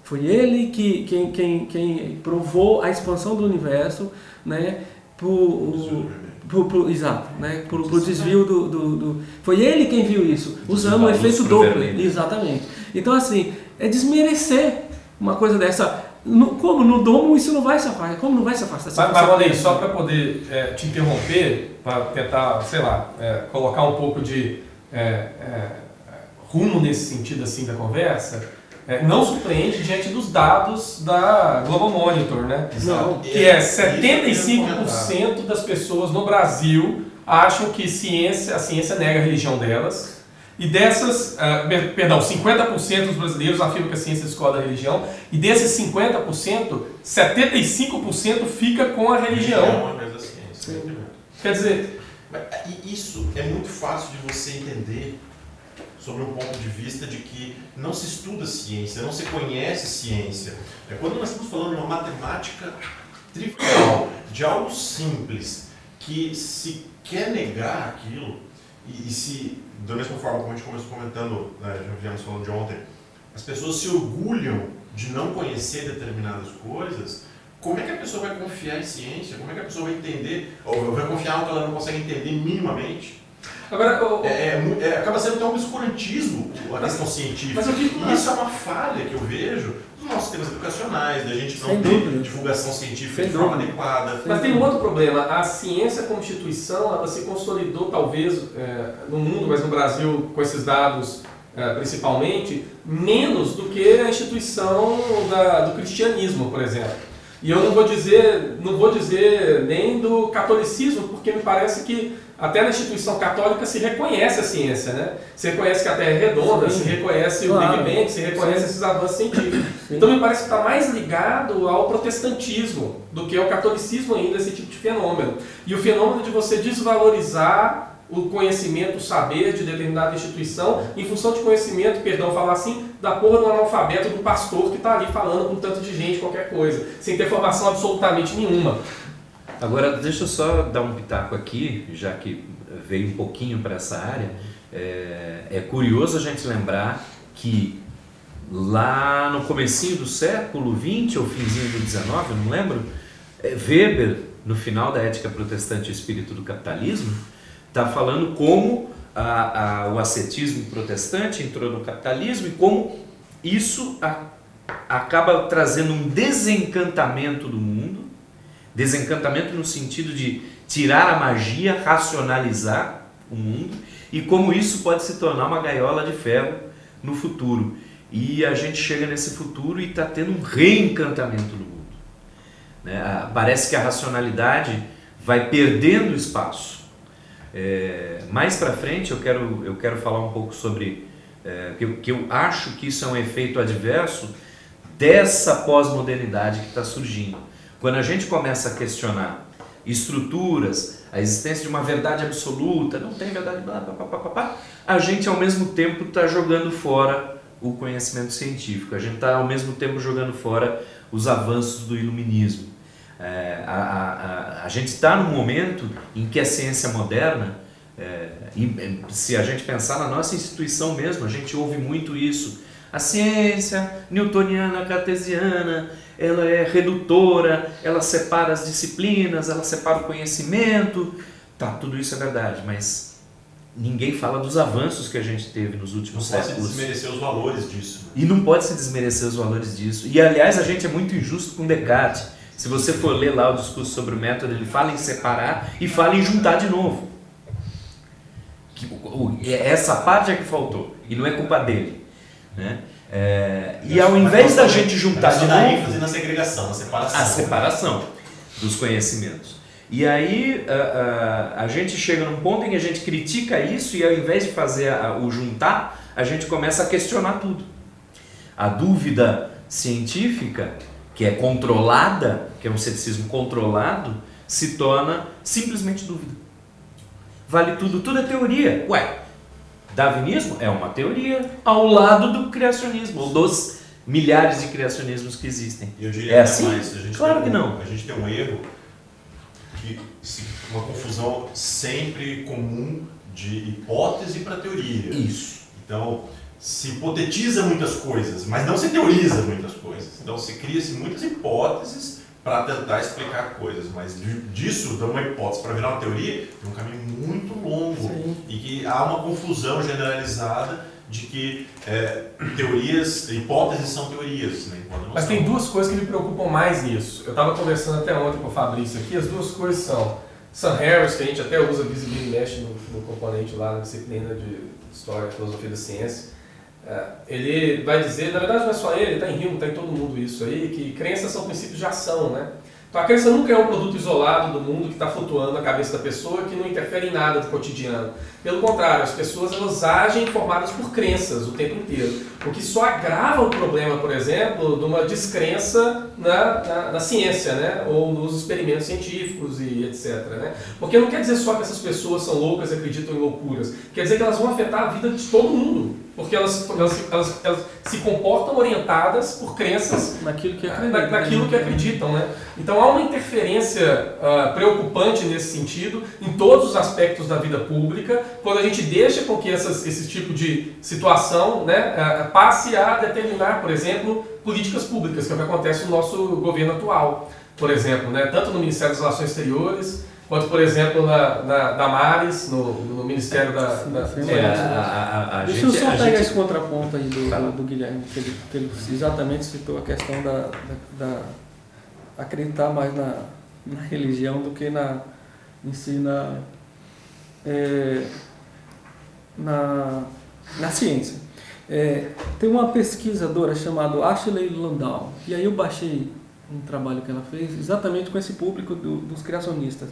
Foi ele que, quem, quem, quem provou a expansão do universo né, por, por, por- exato, né, por, por desvio do, do, do- Foi ele quem viu isso, usando o luz efeito pro Doppler. vermelho. Exatamente. Então, assim, é desmerecer uma coisa dessa. No- como no domo isso não vai se afastar? Como não vai se afastar? Mas, mas Valei, só para poder é, te interromper, para tentar, sei lá, é, colocar um pouco de é, é, rumo nesse sentido assim da conversa, é, não surpreende diante dos dados da Global Monitor, né? Não. Que é Isso eu queria comentar. 75% das pessoas no Brasil acham que ciência, a ciência nega a religião delas. E dessas, per- perdão, 50% dos brasileiros afirmam que a ciência discorda da religião. E desses 50%, 75% fica com a religião. É. Quer dizer, Isso é muito fácil de você entender sobre um ponto de vista de que não se estuda ciência, não se conhece ciência. É quando nós estamos falando de uma matemática trivial, de algo simples, que se quer negar aquilo, e, e se, da mesma forma como a gente começou comentando, né, já viemos falando de ontem, as pessoas se orgulham de não conhecer determinadas coisas, como é que a pessoa vai confiar em ciência? Como é que a pessoa vai entender, ou vai confiar algo que ela não consegue entender minimamente? Agora, o, É, é é, acaba sendo até um obscurantismo a questão científica. mas eu fico- E isso é uma falha que eu vejo nos nossos sistemas educacionais, da gente não Sem ter dúvida. divulgação científica Sem de forma dúvida. adequada. Mas tem um outro problema. A ciência como instituição, ela se consolidou talvez é, no mundo, mas no Brasil, com esses dados é, principalmente, menos do que a instituição da- do cristianismo, por exemplo. E eu não vou dizer, não vou dizer nem do catolicismo, porque me parece que até na instituição católica se reconhece a ciência, né? Se reconhece que a Terra é redonda, Sim. se reconhece Claro. o Big Bang, se reconhece Sim. esses avanços científicos. Sim. Então me parece que está mais ligado ao protestantismo do que ao catolicismo ainda, esse tipo de fenômeno. E o fenômeno de você desvalorizar o conhecimento, o saber de determinada instituição em função de conhecimento, perdão, falar assim, da porra do analfabeto do pastor que está ali falando com tanto de gente, qualquer coisa, sem ter formação absolutamente nenhuma. Agora, deixa eu só dar um pitaco aqui, já que veio um pouquinho para essa área. É, é curioso a gente lembrar que lá no comecinho do século XX ou finzinho do XIX, não lembro, é, Weber, no final da Ética Protestante e Espírito do Capitalismo, está falando como a- a- o ascetismo protestante entrou no capitalismo e como isso a- acaba trazendo um desencantamento do mundo, desencantamento no sentido de tirar a magia, racionalizar o mundo e como isso pode se tornar uma gaiola de ferro no futuro. E a gente chega nesse futuro e está tendo um reencantamento no mundo. né? Parece que a racionalidade vai perdendo espaço. É, mais para frente eu quero, eu quero falar um pouco sobre é, que, eu, que eu acho que isso é um efeito adverso dessa pós-modernidade que está surgindo. Quando a gente começa a questionar estruturas, a existência de uma verdade absoluta, não tem verdade, blá, blá, blá, blá, blá, a gente ao mesmo tempo está jogando fora o conhecimento científico, a gente está ao mesmo tempo jogando fora os avanços do iluminismo. É, a, a, a, a gente está num momento em que a ciência moderna, é, é, se a gente pensar na nossa instituição mesmo, a gente ouve muito isso. A ciência newtoniana, cartesiana, ela é redutora, ela separa as disciplinas, ela separa o conhecimento. Tá, tudo isso é verdade, mas ninguém fala dos avanços que a gente teve nos Não últimos pode se séculos. desmerecer os valores disso. E não pode se desmerecer os valores disso. E aliás, a gente é muito injusto com Descartes. Se você for ler lá o discurso sobre o método, ele fala em separar e fala em juntar de novo. Essa parte é que faltou. E não é culpa dele. Né? É, e ao invés da gente juntar de novo ênfase na segregação, na separação. a separação dos conhecimentos. E aí a, a, a gente chega num ponto em que a gente critica isso e ao invés de fazer a- o juntar, a gente começa a questionar tudo. A dúvida científica, que é controlada, que é um ceticismo controlado, se torna simplesmente dúvida. Vale tudo, tudo é teoria. Ué, darwinismo é uma teoria ao lado do criacionismo, ou dos milhares de criacionismos que existem. Eu diria É assim? mais, Claro tem que um- não. A gente tem um erro, que, uma confusão sempre comum de hipótese para teoria. Isso. Então, se hipotetiza muitas coisas, mas não se teoriza muitas coisas. Então, se cria-se muitas hipóteses para tentar explicar coisas, mas disso, de uma hipótese para virar uma teoria, tem um caminho muito longo Sim. e que há uma confusão generalizada de que é, teorias, hipóteses são teorias, né, Mas são. tem duas coisas que me preocupam mais nisso. Eu estava conversando até ontem com o Fabrício aqui, as duas coisas são Sam Harris, que a gente até usa visibilidade mexe no, no componente lá na disciplina de História e Filosofia da Ciência. É, ele vai dizer, na verdade não é só ele, está em Hume, está em todo mundo isso aí, que crenças são princípios de ação, né? Então a crença nunca é um produto isolado do mundo que está flutuando na cabeça da pessoa que não interfere em nada do cotidiano. Pelo contrário, as pessoas elas agem formadas por crenças o tempo inteiro. O que só agrava o problema, por exemplo, de uma descrença na, na, na ciência, né? ou nos experimentos científicos e etc. Né? Porque não quer dizer só que essas pessoas são loucas e acreditam em loucuras. Quer dizer que elas vão afetar a vida de todo mundo. Porque elas, elas, elas, elas se comportam orientadas por crenças Naquilo que na- acredita. naquilo que acreditam, né? Então há uma interferência ah, preocupante nesse sentido em todos os aspectos da vida pública, quando a gente deixa com que essas, esse tipo de situação né, ah, passe a determinar, por exemplo, políticas públicas, que é o que acontece no nosso governo atual. por exemplo, né, tanto no Ministério das Relações Exteriores, quanto, por exemplo, na, na Damares, no, no Ministério da... da É, a, a, a Deixa gente, eu só a pegar gente- esse contraponto aí do, do, do Guilherme, que ele, que ele exatamente citou a questão da, da- da acreditar mais na, na religião do que na, em si na, é, na, na ciência. É, tem uma pesquisadora chamada Ashley Landau, e aí eu baixei um trabalho que ela fez exatamente com esse público do- dos criacionistas.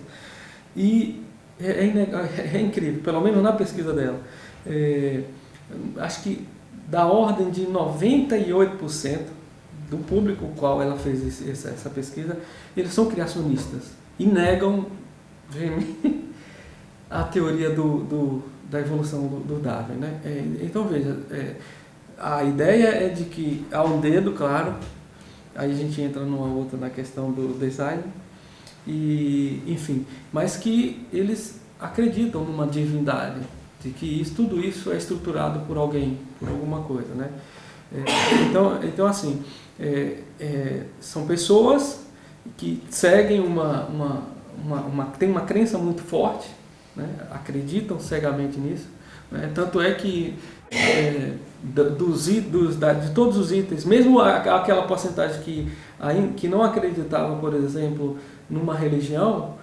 E é, é é incrível, pelo menos na pesquisa dela. É, acho que da ordem de 98% do público com o qual ela fez esse- essa, essa pesquisa, eles são criacionistas e negam a teoria do, do- da evolução do, do Darwin. Né? É, então veja, é, a ideia é de que há um dedo, claro, aí a gente entra numa outra na questão do design, e enfim, mas que eles acreditam numa divindade, de que isso, tudo isso é estruturado por alguém, por alguma coisa, né? É, então, então assim, é, é, são pessoas que seguem uma, uma, uma, uma tem uma crença muito forte, né? acreditam cegamente nisso, né? tanto é que é, dos, dos, da, de todos os itens, mesmo aquela porcentagem que, que não acreditava, por exemplo, numa religião,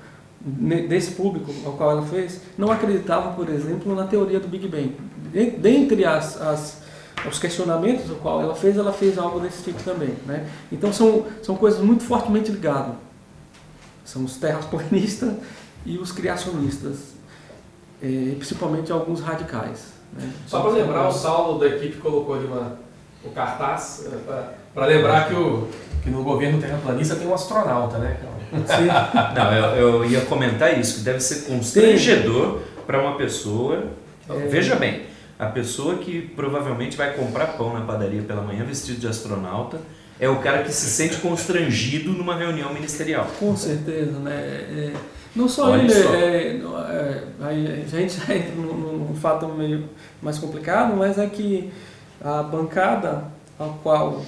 desse público ao qual ela fez, não acreditava, por exemplo, na teoria do Big Bang. De- Dentre as, as, os questionamentos ao qual ela fez, ela fez algo desse tipo também. Né? Então são, são coisas muito fortemente ligadas. São os terraplanistas e os criacionistas, eh, principalmente alguns radicais. Né? Só para lembrar, o Saulo da equipe colocou ali uma, o cartaz, para lembrar que, o, que no governo terraplanista tem um astronauta, né? Não, eu, eu ia comentar isso, que deve ser constrangedor para uma pessoa. É. Veja bem, a pessoa que provavelmente vai comprar pão na padaria pela manhã vestido de astronauta é o cara que se sente constrangido numa reunião ministerial. Com certeza, né? É, não só Olha ele, só. é, é, a gente já entra num, num fato meio mais complicado, mas é que a bancada a qual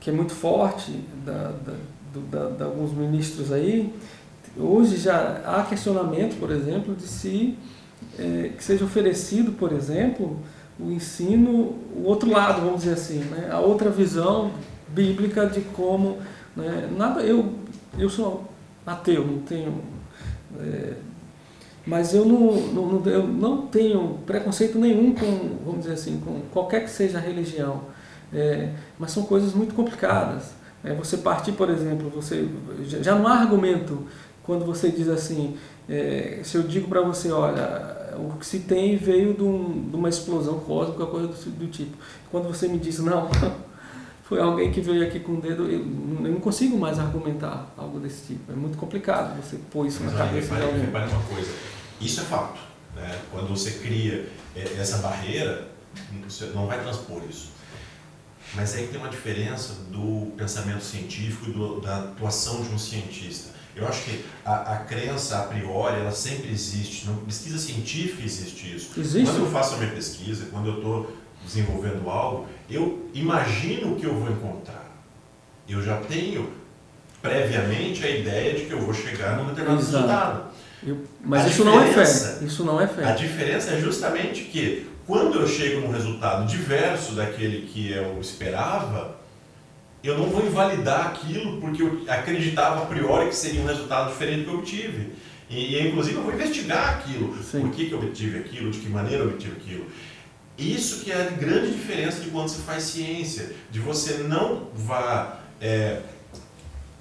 que é muito forte da, da, do- da- da alguns ministros aí, hoje já há questionamento, por exemplo, de se é, que seja oferecido, por exemplo, o ensino, o outro lado, vamos dizer assim, né? a outra visão bíblica de como né? nada eu eu sou ateu não tenho é, mas eu não, não, eu não tenho preconceito nenhum com vamos dizer assim com qualquer que seja a religião. É, mas são coisas muito complicadas. É, você partir por exemplo você já, já não há argumento quando você diz assim é, se eu digo para você olha o que se tem veio de, um- de uma explosão cósmica coisa do, do tipo. Quando você me diz não foi alguém que veio aqui com o dedo, eu não consigo mais argumentar algo desse tipo. É muito complicado você pôr isso na Mas olha, cabeça de repare, alguém. repare uma coisa, isso é fato. Né? Quando você cria eh, essa barreira, você não vai transpor isso. Mas aí tem uma diferença do pensamento científico e do- da atuação de um cientista. Eu acho que a, a crença a priori, ela sempre existe. Na pesquisa científica existe isso. Existe? Quando eu faço a minha pesquisa, quando eu estou desenvolvendo algo, eu imagino o que eu vou encontrar. Eu já tenho previamente a ideia de que eu vou chegar num determinado Exato. resultado. Eu- mas A isso não é fé. Isso não é A fé. diferença é justamente que quando eu chego num resultado diverso daquele que eu esperava, eu não vou invalidar aquilo porque eu acreditava a priori que seria um resultado diferente do que eu obtive. E, e, inclusive eu vou investigar aquilo. Sim. Por que, que eu obtive aquilo, de que maneira eu obtive aquilo. Isso que é a grande diferença de quando se faz ciência, de você não vá é,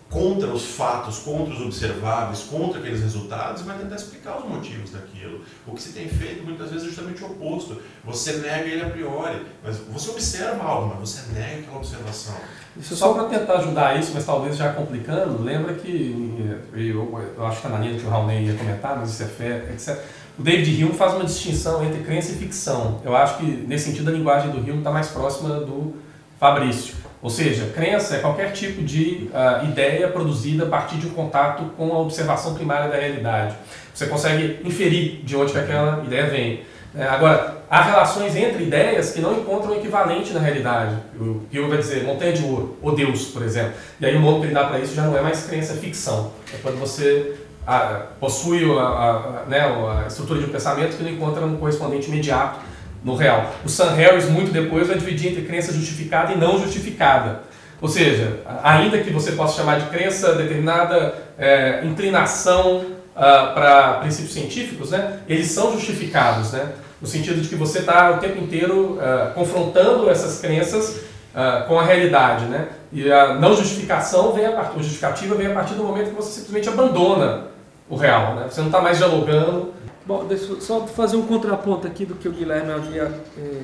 contra os fatos, contra os observáveis, contra aqueles resultados, vai tentar explicar os motivos daquilo. O que se tem feito muitas vezes é justamente o oposto. Você nega ele a priori, mas você observa algo, mas você nega aquela observação. Deixa eu Só para tentar ajudar isso, mas talvez já complicando, lembra que, eh, eu, eu acho que está na linha que o Raulney ia comentar, mas isso é fé, etc. O David Hume faz uma distinção entre crença e ficção. Eu acho que, nesse sentido, a linguagem do Hume está mais próxima do Fabrício. Ou seja, crença é qualquer tipo de ah, ideia produzida a partir de um contato com a observação primária da realidade. Você consegue inferir de onde que aquela ideia vem. É, agora, há relações entre ideias que não encontram equivalente na realidade. O eu vai dizer, montanha de ouro, ou Deus, por exemplo. E aí o nome que ele dá para isso já não é mais crença, é ficção. É quando você ah, possui a, a, a, né, a estrutura de um pensamento que não encontra um correspondente imediato no real. O Sam Harris, muito depois, vai dividir entre crença justificada e não justificada. Ou seja, ainda que você possa chamar de crença determinada é, inclinação uh, para princípios científicos, né, eles são justificados, né, no sentido de que você está o tempo inteiro uh, confrontando essas crenças uh, com a realidade. Né, e a não justificação vem a partir, a justificativa vem a partir do momento que você simplesmente abandona o real. Né, você não está mais dialogando. Bom, deixa eu só fazer um contraponto aqui do que o Guilherme havia eh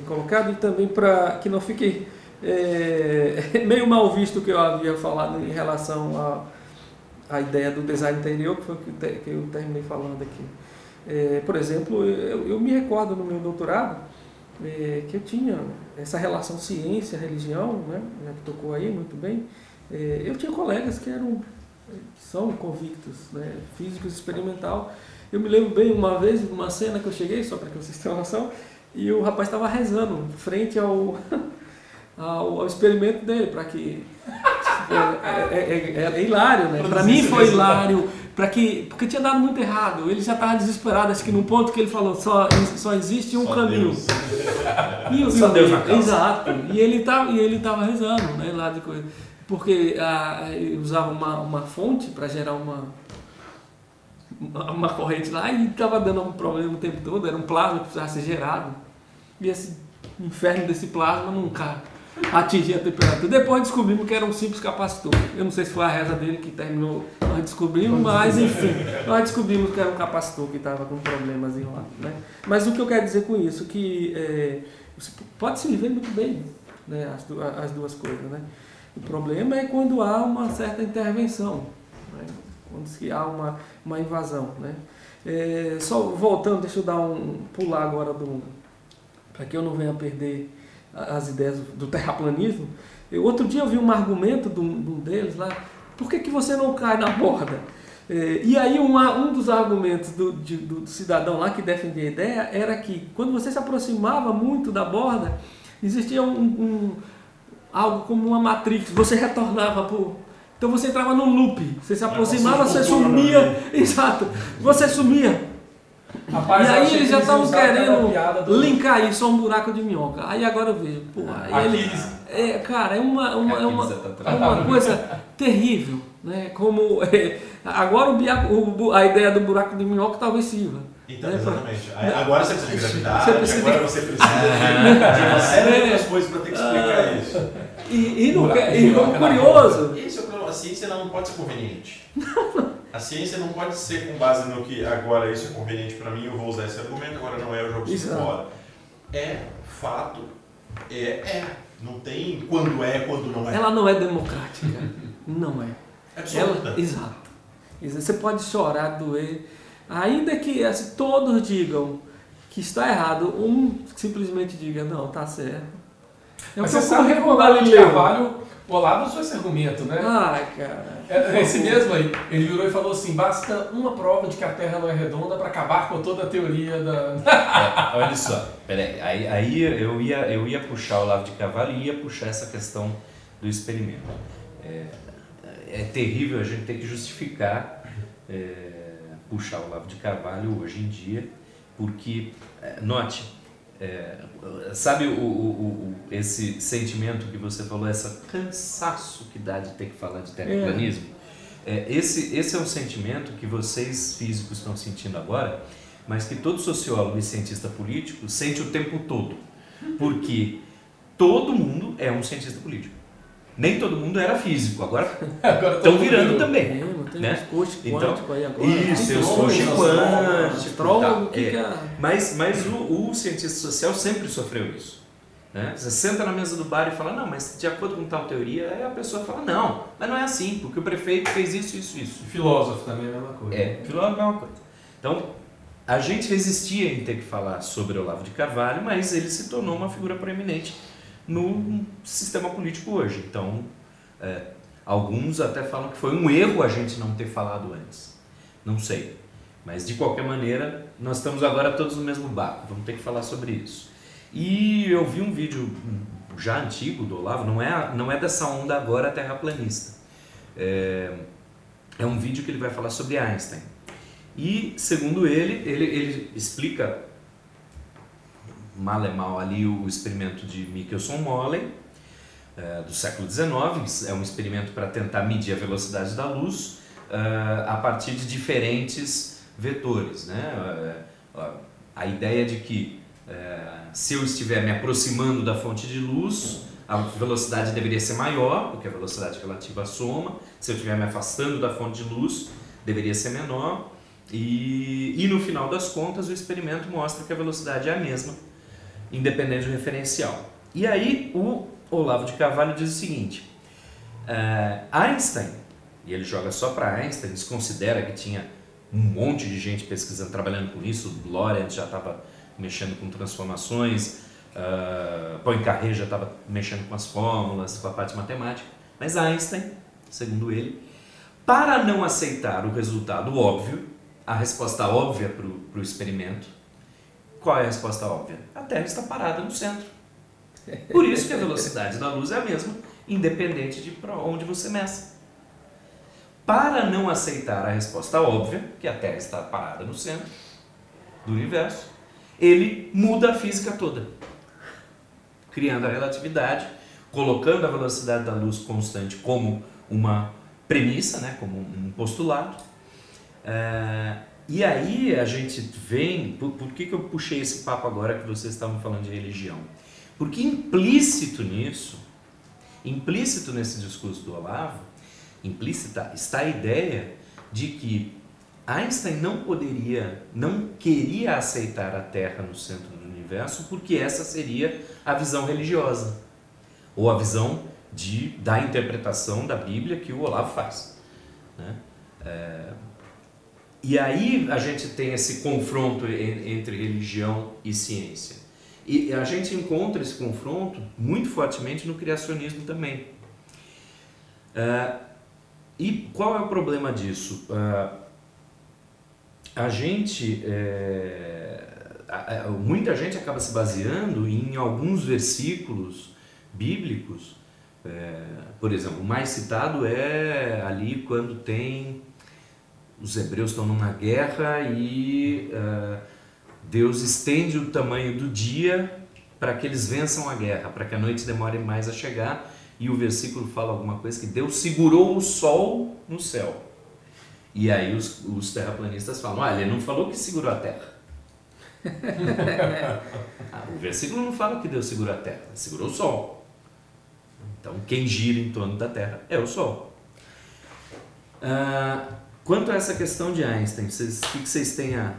colocado e também para que não fique é, meio mal visto o que eu havia falado em relação à, ideia do design interior, que foi o que, que eu terminei falando aqui. É, por exemplo, eu, eu, me recordo no meu doutorado é, que eu tinha essa relação ciência-religião, né, né, que tocou aí muito bem. É, eu tinha colegas que eram são convictos, né, físicos experimental. Eu me lembro bem uma vez, uma cena que eu cheguei, só para que vocês tenham noção, e o rapaz estava rezando frente ao ao, ao experimento dele, para que. É, é, é, é, hilário, né? Para mim foi hilário, para que porque tinha dado muito errado. Ele já estava desesperado, acho que num ponto que ele falou só só existe um só caminho. Deus. E, só Deus na. Exato. E ele estava e ele tava rezando, né? Lá de coisa, porque ah, usava uma, uma fonte para gerar uma uma corrente lá e estava dando um problema o tempo todo. Era um plasma que precisava ser gerado. E esse inferno desse plasma nunca atingir a temperatura. Depois descobrimos que era um simples capacitor. Eu não sei se foi a reza dele que terminou, nós descobrimos, mas enfim, nós descobrimos que era um capacitor que estava com problemas enrolados. Né? Mas o que eu quero dizer com isso, que é, pode se viver muito bem né, as, as, duas coisas. Né? O problema é quando há uma certa intervenção, né? quando se há uma, uma invasão. Né? É, só voltando, deixa eu dar um pular agora para que eu não venha perder as ideias do terraplanismo. Eu, outro dia eu vi um argumento de um, deles lá, por que, que você não cai na borda? É, e aí uma, um dos argumentos do, de, do, cidadão lá que defendia a ideia era que quando você se aproximava muito da borda, existia um, um algo como uma matrix, você retornava por, então você entrava no loop, você se aproximava, você sumia, exato, você sumia, Rapaz, e aí eles já estavam querendo do... linkar isso a um buraco de minhoca. Aí agora eu vejo, pô, aí ele, é, cara, é uma, uma, é uma, é uma coisa terrível, né? Como é, agora o, biaco, o, a ideia do buraco de minhoca talvez sirva. Então, né? exatamente. Agora você precisa de gravidade, você precisa agora você precisa de uma série de outras coisas para ter que explicar ah. isso. E, e, no, e curioso. Esse é o problema, a ciência não pode ser conveniente. A ciência não pode ser com base no que agora isso é conveniente para mim, eu vou usar esse argumento, agora não é, eu jogo isso fora. É fato, é, é. Não tem quando é, quando não é. Ela não é democrática. não é. É absoluta. Ela, exato. Você pode chorar, doer. Ainda que assim, todos digam que está errado, um simplesmente diga, não, está certo. É Mas você sabe que o Olavo de Carvalho, o Olavo usou esse argumento, né? Ah, cara. É, esse mesmo aí, ele virou e falou assim, basta uma prova de que a Terra não é redonda para acabar com toda a teoria da... é, olha só, peraí, aí, aí eu, ia, eu ia puxar o Olavo de Carvalho e ia puxar essa questão do experimento. É, é terrível a gente ter que justificar é, puxar o Olavo de Carvalho hoje em dia, porque, é, note, é, sabe o, o, o, esse sentimento que você falou, essa cansaço que dá de ter que falar de terraplanismo? É. é. esse, esse é um sentimento que vocês físicos estão sentindo agora, mas que todo sociólogo e cientista político sente o tempo todo. Porque todo mundo é um cientista político. Nem todo mundo era físico, agora estão virando também. É, tem né? coach então, aí agora. Isso, os coach quântico. Tá, que é. que é? Mas, mas o, o, cientista social sempre sofreu isso. Né? Você senta na mesa do bar e fala, não, mas de acordo com tal teoria, aí a pessoa fala, não, mas não é assim, porque o prefeito fez isso, isso, isso. filósofo também é a mesma coisa. É, filósofo é a mesma coisa. Então, a gente resistia em ter que falar sobre Olavo de Carvalho, mas ele se tornou uma figura proeminente no sistema político hoje. Então, é, alguns até falam que foi um erro a gente não ter falado antes. Não sei. Mas de qualquer maneira, nós estamos agora todos no mesmo barco, vamos ter que falar sobre isso. E eu vi um vídeo já antigo do Olavo, não é, não é dessa onda agora terraplanista. É, é um vídeo que ele vai falar sobre Einstein. E, segundo ele, ele, ele explica mal é mal ali o experimento de Michelson-Morley, é, do século XIX, é um experimento para tentar medir a velocidade da luz é, a partir de diferentes vetores. Né? É, a ideia de que se eu estiver me aproximando da fonte de luz, a velocidade deveria ser maior, porque a velocidade relativa à soma. Se eu estiver me afastando da fonte de luz, deveria ser menor. E, e no final das contas, o experimento mostra que a velocidade é a mesma, independente do referencial. E aí o Olavo de Carvalho diz o seguinte: uh, Einstein, e ele joga só para Einstein, desconsidera que tinha um monte de gente pesquisando, trabalhando com isso, Lorentz já estava mexendo com transformações, uh, Poincaré já estava mexendo com as fórmulas, com a parte matemática, mas Einstein, segundo ele, para não aceitar o resultado óbvio, a resposta óbvia para o experimento, qual é a resposta óbvia? A Terra está parada no centro. Por isso que a velocidade da luz é a mesma, independente de para onde você meça. Para não aceitar a resposta óbvia, que a Terra está parada no centro do universo, ele muda a física toda, criando a relatividade, colocando a velocidade da luz constante como uma premissa, né, como um postulado. É, e aí a gente vem, por, por que, que eu puxei esse papo agora que vocês estavam falando de religião? Porque implícito nisso, implícito nesse discurso do Olavo, implícita está a ideia de que Einstein não poderia, não queria aceitar a Terra no centro do universo porque essa seria a visão religiosa ou a visão de, da interpretação da Bíblia que o Olavo faz. Né? É, e aí a gente tem esse confronto entre religião e ciência. E a gente encontra esse confronto muito fortemente no criacionismo também. Uh, e qual é o problema disso? Uh, a gente, é, muita gente acaba se baseando em alguns versículos bíblicos. É, por exemplo, o mais citado é ali quando tem os hebreus estão numa guerra e uh, Deus estende o tamanho do dia para que eles vençam a guerra, para que a noite demore mais a chegar. E o versículo fala alguma coisa que Deus segurou o sol no céu. E aí os, os terraplanistas falam: ah, ele não falou que segurou a terra. ah, o versículo não fala que Deus segurou a terra, segurou o sol. Então quem gira em torno da terra é o sol. Ah, quanto a essa questão de Einstein, vocês, o que vocês têm a.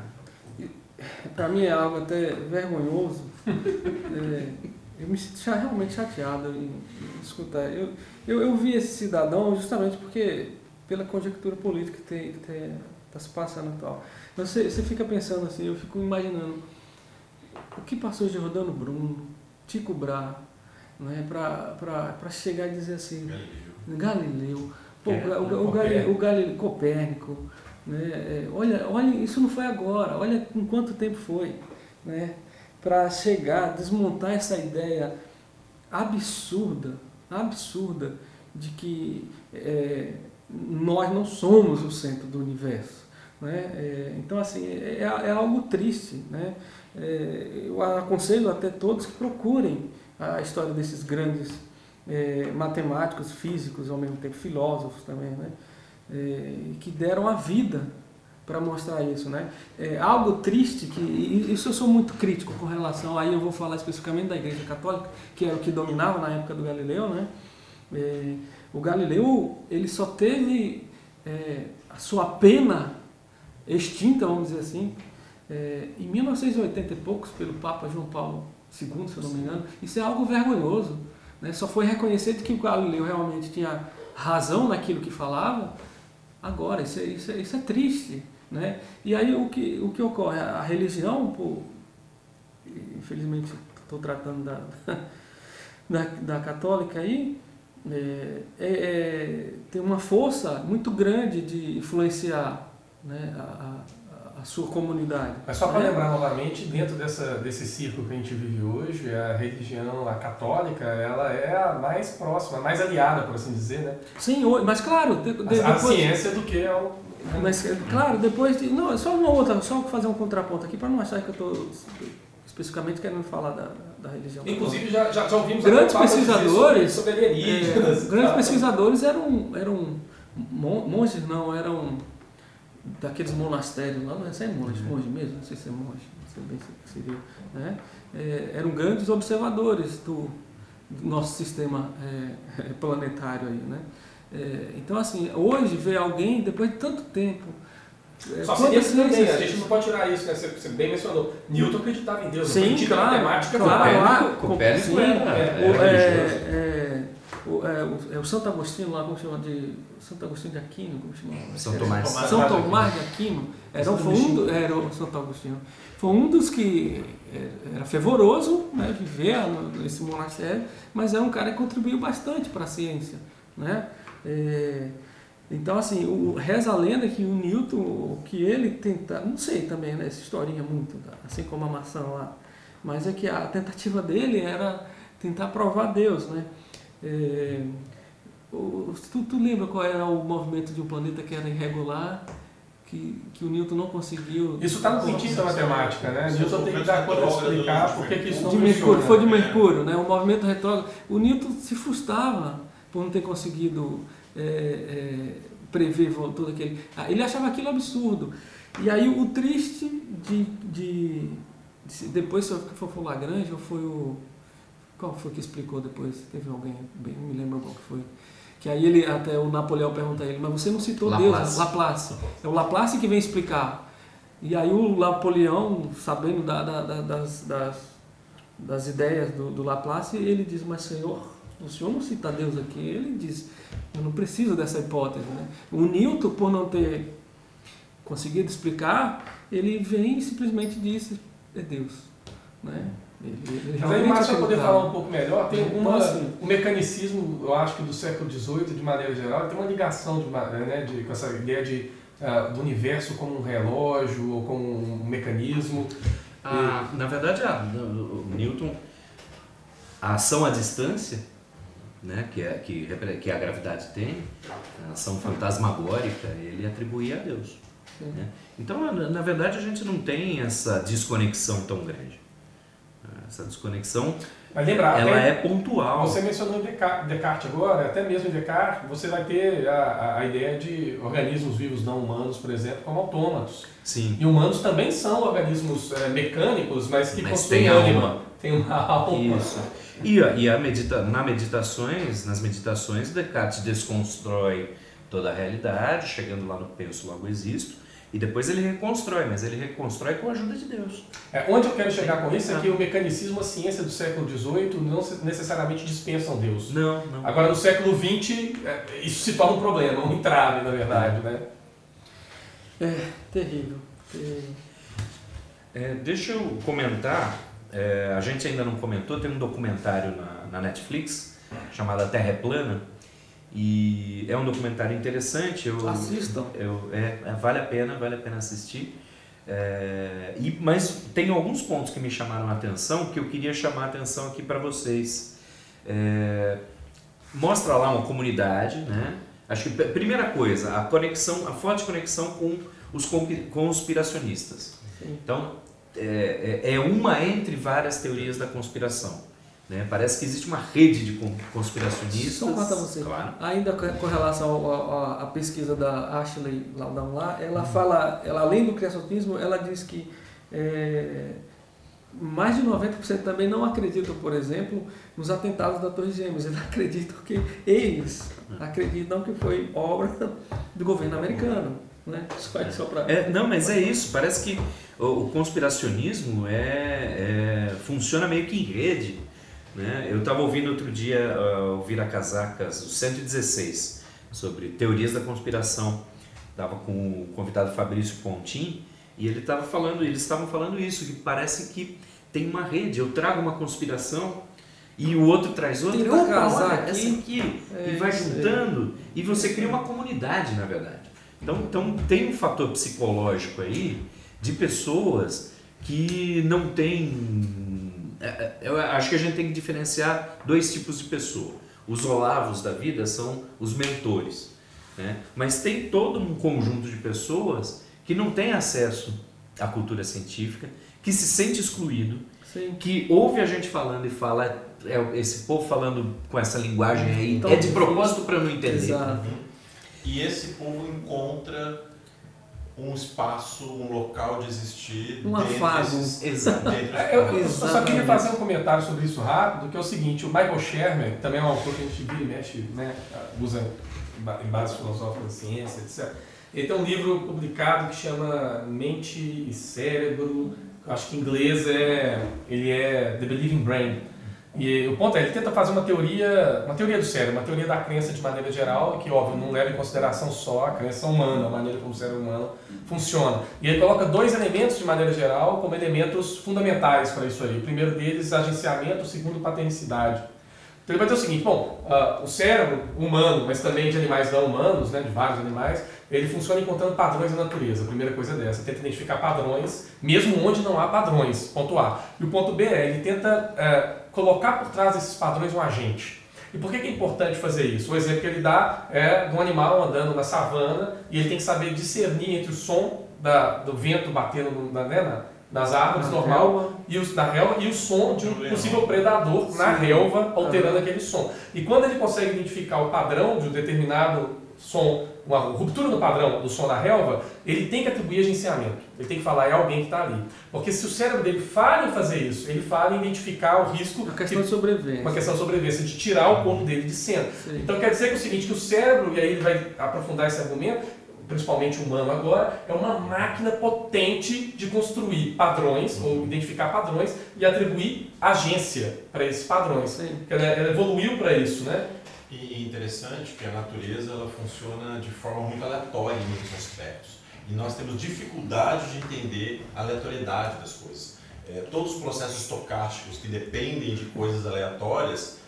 Para mim é algo até vergonhoso. é, eu me sinto realmente chateado em, em escutar. Eu, eu, eu vi esse cidadão justamente porque pela conjectura política que está se passando atual. Você, você fica pensando assim, eu fico imaginando o que passou de Rodano Bruno, Tico Bra, né, para chegar e dizer assim, Galileu, Galileu pô, é, o, o, o, Galileu, o Galileu, Copérnico, né, é, olha, olha, isso não foi agora, olha com quanto tempo foi, né, para chegar, desmontar essa ideia absurda, absurda, de que é, nós não somos o centro do universo. Né? É, então, assim, é, é, é, algo triste. Né? É, eu aconselho até todos que procurem a história desses grandes é, matemáticos, físicos, ao mesmo tempo filósofos também, né? É, que deram a vida para mostrar isso, né? É algo triste que isso eu sou muito crítico com relação aí eu vou falar especificamente da Igreja Católica que era o que dominava na época do Galileu, né? É, o Galileu ele só teve é, a sua pena extinta, vamos dizer assim, é, em 1980 e poucos pelo Papa João Paulo II, se eu não me engano. Isso é algo vergonhoso. Né? Só foi reconhecido que o Galileu realmente tinha razão naquilo que falava. Agora, isso é, isso é, isso é triste. Né? E aí o que, o que ocorre? A religião, pô, infelizmente estou tratando da, da, da católica aí, é, é, é, tem uma força muito grande de influenciar né, a, a, a sua comunidade. Mas só para né? lembrar novamente, dentro dessa, desse círculo que a gente vive hoje, a religião, a católica, ela é a mais próxima, a mais aliada, por assim dizer, né? Sim, mas claro, de, de- A, a depois, ciência do que é o... mas é, claro, depois de, não, só uma outra, só fazer um contraponto aqui para não achar que eu estou especificamente querendo falar da, da religião. Inclusive, já, já, já ouvimos Grandes pesquisadores, sobre, sobre alienígenas. É, grandes tal. pesquisadores eram, eram mon- monges, não, eram daqueles monastérios lá, não é, é monge, monge mesmo, não sei se é monge, não sei bem se seria, né? É, eram grandes observadores do, do nosso sistema é, planetário aí, né? É, então, assim, hoje ver alguém, depois de tanto tempo, é, Só seria também, a gente não pode tirar isso, né? Você, bem mencionou. Newton acreditava em Deus, Sim, não claro, matemática, claro, lá- Copérnico, Copérnico sim, era, é, era é, é, o, é, o, é o Santo Agostinho lá, como chama de. Santo Agostinho de Aquino, como chama? São Tomás. São Tomás de Aquino, era, Santo foi um, era o Santo Agostinho. Foi um dos que é, era fervoroso, né, viver nesse monastério, mas é um cara que contribuiu bastante para a ciência. Né? É, então, assim, o, reza a lenda que o Newton, o que ele tenta, não sei também, né, essa historinha muito, tá? assim como a maçã lá, mas é que a tentativa dele era tentar provar Deus, né? É, o- tu, tu lembra qual era o movimento de um planeta que era irregular, que, que o Newton não conseguiu... Isso está no princípio da matemática, né? Newton tem que dar conta de explicar por que que isso não de funciona. Mercúrio, foi de Mercúrio, né? o movimento retrógrado. O Newton se frustrava por não ter conseguido é, é, prever todo aquele. Ah, Ele achava aquilo absurdo. E aí o triste de. de- de- depois, foi o Lagrange ou foi o. Qual foi que explicou depois? Teve alguém, bem, não me lembro qual que foi. Que aí ele, até o Napoleão pergunta a ele, mas você não citou Laplace. Deus, Laplace. É o Laplace que vem explicar. E aí o Napoleão, sabendo da- da- da- das, das, das ideias do, do Laplace, ele diz, mas senhor, o senhor não cita Deus aqui. Ele diz, eu não preciso dessa hipótese. Né? O Newton, por não ter conseguido explicar, ele vem e simplesmente diz, é Deus. Né? Ele, ele Mas Márcio, para poder acreditava. falar um pouco melhor, tem Então, uma, assim- o mecanismo, eu acho que do século XVIII, de maneira geral, tem uma ligação de, né, de, com essa ideia de, ah, do universo como um relógio ou como um mecanismo. Ah, na verdade, a, o Newton, a ação à distância, né, que, é, que, que a gravidade tem, a ação fantasmagórica, ele atribuía a Deus. Né? Então, na, na verdade, a gente não tem essa desconexão tão grande. Essa desconexão, Mas lembrar, ela até- é pontual. Você mencionou Descartes, agora, até mesmo Descartes, você vai ter a, a- ideia de organismos vivos não humanos, por exemplo, como autômatos. Sim. E humanos também são organismos eh, mecânicos, mas que Mas possuem alma. Tem uma alma. Isso. E, e a medita, na meditações, nas meditações, Descartes desconstrói toda a realidade, chegando lá no penso, logo existo, e depois ele reconstrói, mas ele reconstrói com a ajuda de Deus. É, onde eu quero chegar com isso é que o mecanicismo, a ciência do século XVIII não necessariamente dispensam Deus. Não, não. Agora, no século XX, é, isso se torna um problema, um entrave, na verdade, né? É, terrível. terrível. É, deixa eu comentar, é, a gente ainda não comentou, tem um documentário na, na Netflix chamado A Terra é Plana, e é um documentário interessante. Eu, Assistam. Eu, é, é, vale a pena, vale a pena assistir. É, e, mas tem alguns pontos que me chamaram a atenção que eu queria chamar a atenção aqui para vocês. É, mostra lá uma comunidade, né? Acho que primeira coisa, a conexão, a forte conexão com os con- conspiracionistas. Então é, é é uma entre várias teorias da conspiração. Né? Parece que existe uma rede de con- conspiracionistas. Só contar você. Claro. Ainda com relação à pesquisa da Ashley Laudão lá, ela fala, ela, além do criacionismo, ela diz que é, mais de 90% também não acreditam, por exemplo, nos atentados da Torre Gêmeas. Eles acreditam que eles acreditam que foi obra do governo americano. Né? Só, só pra... É, não, mas é isso. Parece que o, o conspiracionismo é, é- funciona meio que em rede. Né? Eu estava ouvindo outro dia uh, o Vira Casacas, o 116, sobre teorias da conspiração. Estava com o convidado Fabrício Pontin e ele estava falando, eles estavam falando isso, que parece que tem uma rede. Eu trago uma conspiração e o outro traz outra. Tenta Opa, casar olha, aqui. aqui. É e vai juntando e você cria uma comunidade, na verdade. Então, então tem um fator psicológico aí de pessoas que não têm. É, é, Eu acho que a gente tem que diferenciar dois tipos de pessoa. Os olavos da vida são os mentores, né? mas tem todo um conjunto de pessoas que não tem acesso à cultura científica, que se sente excluído, Sim. que ouve a gente falando e fala, é, esse povo falando com essa linguagem aí, Então, é de propósito para não entender. Exato. E esse povo encontra um espaço, um local de existir Um afago. esses- Exato. É, Eu, eu só queria fazer um comentário sobre isso rápido, que é o seguinte, o Michael Shermer, que também é um autor que a gente vira e mexe, né, usa em ba- em bases filosóficas da ciência, etc. Ele tem um livro publicado que chama Mente e Cérebro, eu acho que em inglês é, ele é The Believing Brain. E o ponto é, ele tenta fazer uma teoria, uma teoria do cérebro, uma teoria da crença de maneira geral, que óbvio não leva em consideração só a crença humana, a maneira como o cérebro humano funciona. E ele coloca dois elementos de maneira geral como elementos fundamentais para isso aí. O primeiro deles, agenciamento, o segundo, patenicidade. Então ele vai dizer o seguinte, bom, ah, o cérebro humano, mas também de animais não humanos, né, de vários animais, ele funciona encontrando padrões na natureza. A primeira coisa dessa, tenta identificar padrões, mesmo onde não há padrões, ponto A. E o ponto B é, ele tenta eh, colocar por trás desses padrões um agente. E por que é importante fazer isso? O exemplo que ele dá é de um animal andando na savana e ele tem que saber discernir entre o som da- do vento batendo no- na, né, na- nas árvores, Na normal, relva. e o, da relva e o som de um possível predador na Sim. relva, alterando aquele som. E quando ele consegue identificar o padrão de um determinado som, uma ruptura no padrão do som da relva, ele tem que atribuir agenciamento. Ele tem que falar, é alguém que está ali. Porque se o cérebro dele falha em fazer isso, ele falha em identificar o risco, Uma questão de que, sobrevivência. uma questão de sobrevivência, de tirar o corpo dele de cena. Sim. Então quer dizer que é o seguinte, que o cérebro, e aí ele vai aprofundar esse argumento, principalmente humano agora, é uma máquina potente de construir padrões, ou identificar padrões, e atribuir agência para esses padrões. Sim. Porque Ela, ela evoluiu para isso, né? E interessante que a natureza ela funciona de forma muito aleatória em muitos aspectos. E nós temos dificuldade de entender a aleatoriedade das coisas. É, todos os processos estocásticos que dependem de coisas aleatórias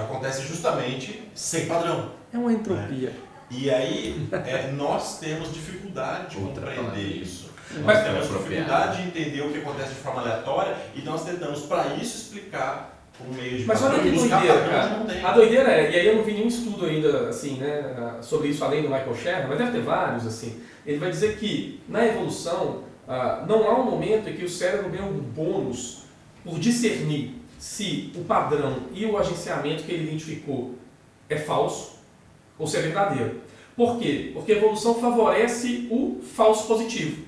acontecem justamente sem padrão. É uma entropia. E aí é, nós temos dificuldade de Outra compreender palavra. isso. Mas Nós é temos dificuldade de entender o que acontece de forma aleatória e nós tentamos, para isso, explicar por meio de Mas olha que doideira, cara. A doideira é, e aí eu não vi nenhum estudo ainda assim, né, sobre isso além do Michael Sherman, mas deve ter vários assim. Ele vai dizer que na evolução ah, não há um momento em que o cérebro ganha um bônus por discernir se o padrão e o agenciamento que ele identificou é falso ou se é verdadeiro. Por quê? Porque a evolução favorece o falso positivo.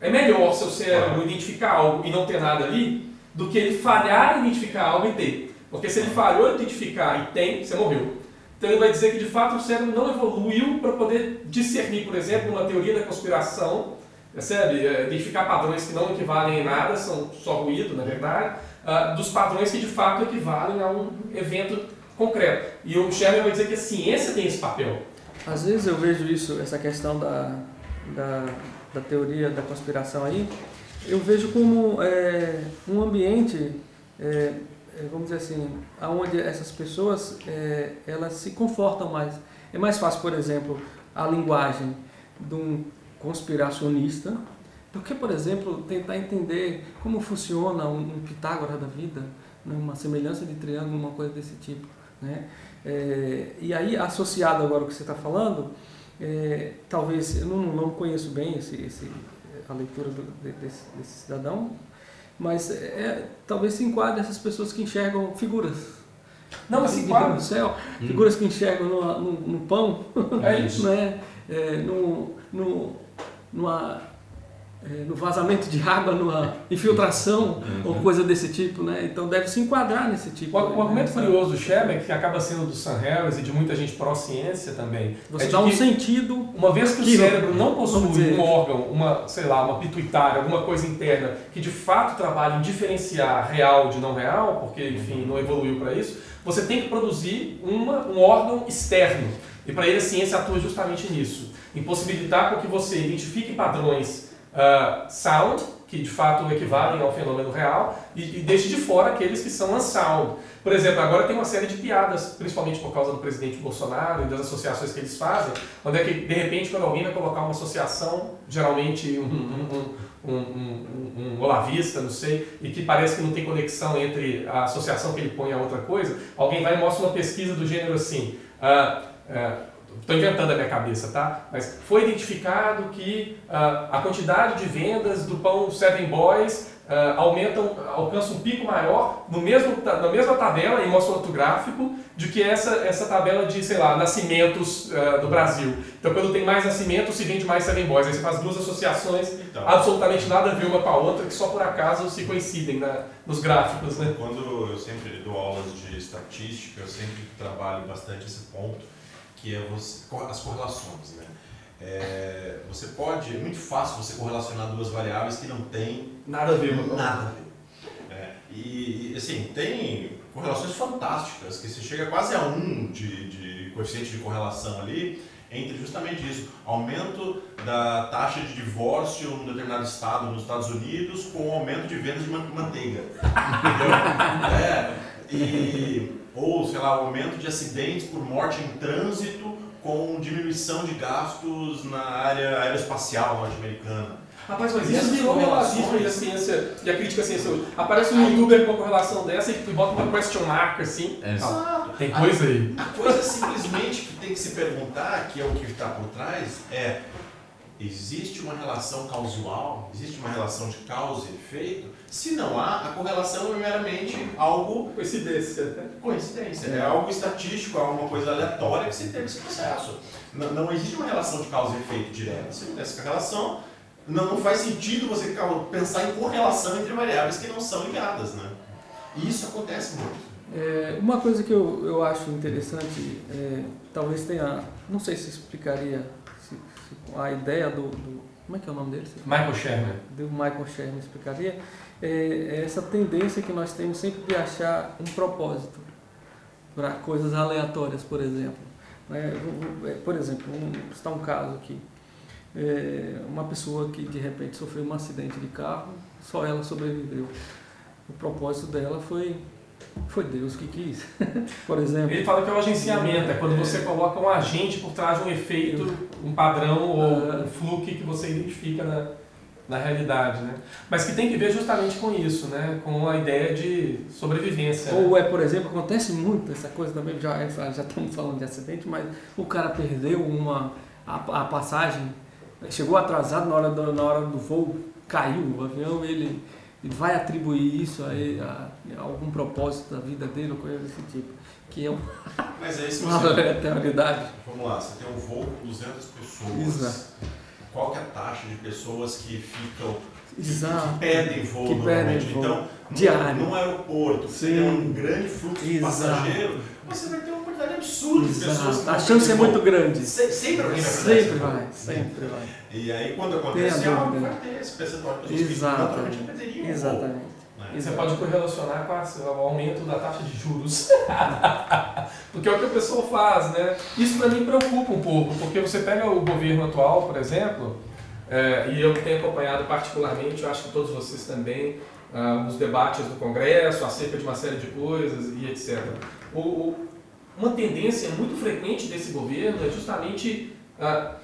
É melhor seu cérebro identificar algo e não ter nada ali do que ele falhar em identificar algo e ter. Porque se ele falhou em identificar e tem, você morreu. Então ele vai dizer que de fato o cérebro não evoluiu para poder discernir, por exemplo, uma teoria da conspiração, percebe? É, Identificar padrões que não equivalem em nada, são só ruído, na verdade, ah, dos padrões que de fato equivalem a um evento concreto. E o Sherman vai dizer que a ciência tem esse papel. Às vezes eu vejo isso, essa questão da, da, da teoria da conspiração aí, eu vejo como é, um ambiente, é, é, vamos dizer assim, onde essas pessoas é, elas se confortam mais. É mais fácil, por exemplo, a linguagem de um conspiracionista do que, por exemplo, tentar entender como funciona um, um Pitágoras da vida, né, uma semelhança de triângulo, uma coisa desse tipo. Né? É, e aí, associado agora ao que você está falando, é, talvez, eu não, não conheço bem esse, esse, a leitura do, de- desse, desse cidadão, mas é, talvez se enquadre essas pessoas que enxergam figuras. Não, mas se enquadra. no céu, Hum. figuras que enxergam no, no, no pão, É isso. né? É, no, no, numa, é, no vazamento de água, numa infiltração ou coisa desse tipo, né? Então deve se enquadrar nesse tipo. O, o argumento né? curioso do Sherman, que acaba sendo do Sam Harris e de muita gente pró-ciência também, Você é dá um sentido. uma vez que o que- cérebro não possui dizer- um órgão, uma, sei lá, uma pituitária, alguma coisa interna que de fato trabalhe em diferenciar real de não real, porque enfim não evoluiu para isso, você tem que produzir uma, um órgão externo. E para ele a ciência atua justamente nisso, em possibilitar com que você identifique padrões ah, sound, que de fato equivalem ao fenômeno real, e, e deixe de fora aqueles que são unsound. Por exemplo, agora tem uma série de piadas, principalmente por causa do presidente Bolsonaro e das associações que eles fazem, onde é que, de repente, quando alguém vai colocar uma associação, geralmente um, um, um, um, um olavista, não sei, e que parece que não tem conexão entre a associação que ele põe a outra coisa, alguém vai e mostra uma pesquisa do gênero assim. Uh, uh, Estou inventando a minha cabeça, tá? Mas foi identificado que uh, a quantidade de vendas do pão Seven Boys uh, aumentam, alcança um pico maior no mesmo, na mesma tabela, e mostra outro gráfico, de que essa, essa tabela de, sei lá, nascimentos uh, do Brasil. Então, quando tem mais nascimentos, se vende mais Seven Boys. Aí você faz duas associações, então, absolutamente nada a ver uma com a outra, que só por acaso se coincidem na, nos gráficos. Né? Quando eu sempre dou aulas de estatística, eu sempre trabalho bastante esse ponto que é você, as correlações. Né? É, você pode, é muito fácil você correlacionar duas variáveis que não têm nada a ver. Nada a ver. É, e, assim, tem correlações fantásticas, que se chega quase a um de, de coeficiente de correlação ali, entre justamente isso, aumento da taxa de divórcio num determinado estado nos Estados Unidos com o aumento de vendas de manteiga. Entendeu? É, e ou, sei lá, aumento de acidentes por morte em trânsito com diminuição de gastos na área aeroespacial norte-americana. Rapaz, mas isso virou relação da ciência, e a crítica à ciência hoje. Aparece um youtuber com uma correlação dessa e bota uma question mark assim. É. Tem coisa aí. A coisa simplesmente que tem que se perguntar, que é o que está por trás, é existe uma relação causal, existe uma relação de causa e efeito? Se não há, a correlação é meramente algo. Coincidência. Coincidência. É, é algo estatístico, é uma coisa aleatória que se tem nesse processo. Não, não, existe uma relação de causa e efeito direta. Se acontece a relação, não, não faz sentido você pensar em correlação entre variáveis que não são ligadas. Né? E isso acontece muito. É, uma coisa que eu, eu acho interessante, é, talvez tenha, não sei se explicaria a ideia do, do, Como é que é o nome dele? Michael Sherman. Do Michael Sherman explicaria. É, é essa tendência que nós temos sempre de achar um propósito para coisas aleatórias, por exemplo. É, por exemplo, um, está um caso aqui. É, uma pessoa que de repente sofreu um acidente de carro, só ela sobreviveu. O propósito dela foi foi Deus que quis, por exemplo. Ele fala que é o agenciamento, é quando você coloca um agente por trás de um efeito, um padrão ou um fluxo que você identifica na, na realidade, né? Mas que tem que ver justamente com isso, né? Com a ideia de sobrevivência. Ou né? é, por exemplo, acontece muito essa coisa também, já, já estamos falando de acidente, mas o cara perdeu uma, a, a passagem, chegou atrasado na hora do, na hora do voo, caiu o avião, ele ele vai atribuir isso a, a, a, algum propósito da vida dele ou coisa desse tipo. Que é um, Mas é isso uma realidade. Vamos lá, você tem um voo com 200 pessoas. Exato. Qual que é a taxa de pessoas que ficam Exato. que pedem voo que normalmente. Pedem voo. Então, Diário. num aeroporto, você tem um grande fluxo de Exato. passageiro, você vai ter uma quantidade absurda de pessoas. A chance é muito grande. Se, sempre alguém vai Sempre vai, sempre vai. E aí, quando acontece algo, vai ter esse percentual de pessoas que naturalmente perderiam Exatamente. Né? E você pode correlacionar com a, o aumento da taxa de juros. porque é o que a pessoa faz, né? Isso para mim preocupa um pouco, porque você pega o governo atual, por exemplo, é, e eu tenho acompanhado particularmente, eu acho que todos vocês também, ah, nos debates do Congresso acerca de uma série de coisas e etc. O, o, uma tendência muito frequente desse governo é justamente ah,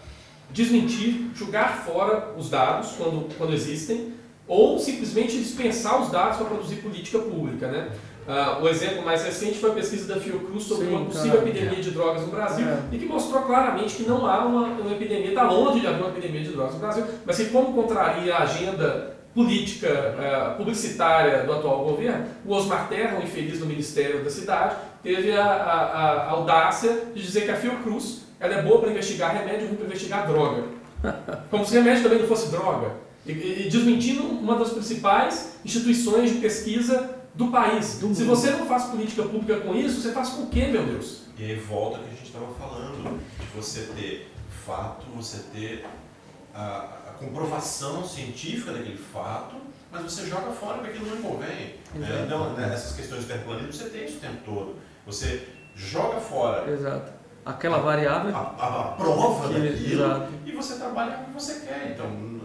desmentir, jogar fora os dados quando, quando existem, ou simplesmente dispensar os dados para produzir política pública. Né? Uh, o exemplo mais recente foi a pesquisa da Fiocruz sobre Sim, uma possível epidemia de drogas no Brasil é. e que mostrou claramente que não há uma, uma epidemia, está longe de haver uma epidemia de drogas no Brasil, mas que como contraria a agenda política uh, publicitária do atual governo, o Osmar Terra, um infeliz do Ministério da Cidade, teve a, a, a audácia de dizer que a Fiocruz ela é boa para investigar remédio e ruim para investigar droga. Como se remédio também não fosse droga. E, e desmentindo uma das principais instituições de pesquisa do país. Do Se você não faz política pública com isso, você faz com o quê, meu Deus? E aí volta o que a gente estava falando, de você ter fato, você ter a, comprovação científica daquele fato, mas você joga fora porque aquilo não convém. Né? Então, né, essas questões de terraplanismo, você tem isso o tempo todo. Você joga fora. Exato. Aquela variável. A, a, a prova que, daquilo exato. e você trabalha como você quer. Então,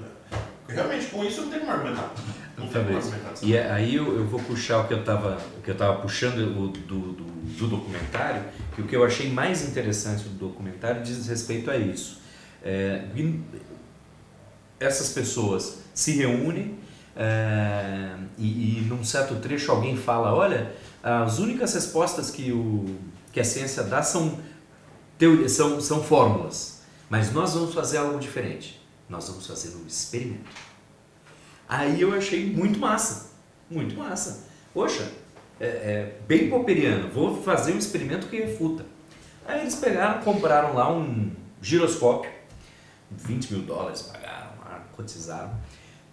Realmente, com isso não tem como argumentar. Não tem como argumentar. E é- aí eu, eu vou puxar o que eu estava que eu tava puxando o- do, do, do documentário, que o que eu achei mais interessante do documentário diz respeito a isso. É, essas pessoas se reúnem é, e, e num certo trecho alguém fala, olha, as únicas respostas que, o, que a ciência dá são, teori- são, são fórmulas, mas nós vamos fazer algo diferente. Nós vamos fazer um experimento. Aí eu achei muito massa, muito massa. Poxa, é, é bem popperiano, vou fazer um experimento que refuta. Aí eles pegaram, compraram lá um giroscópio, 20 mil dólares cotizaram.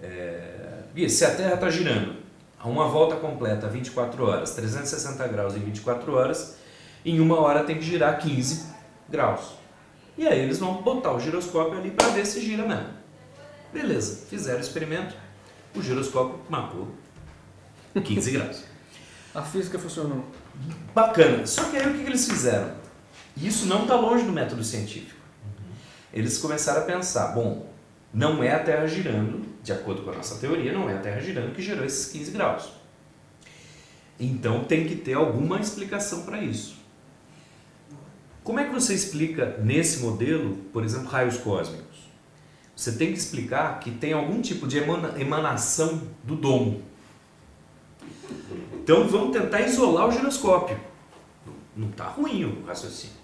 É, e se a Terra está girando a uma volta completa, 24 horas, 360 graus em 24 horas, em uma hora tem que girar 15 graus. E aí eles vão botar o giroscópio ali para ver se gira mesmo. Beleza, fizeram o experimento, o giroscópio marcou 15 graus. A física funcionou. Bacana. Só que aí o que, que eles fizeram? Isso não está longe do método científico. Eles começaram a pensar, bom, não é a Terra girando, de acordo com a nossa teoria, não é a Terra girando que gerou esses 15 graus. Então tem que ter alguma explicação para isso. Como é que você explica nesse modelo, por exemplo, raios cósmicos? Você tem que explicar que tem algum tipo de emana- emanação do domo. Então vamos tentar isolar o giroscópio. Não está ruim o raciocínio.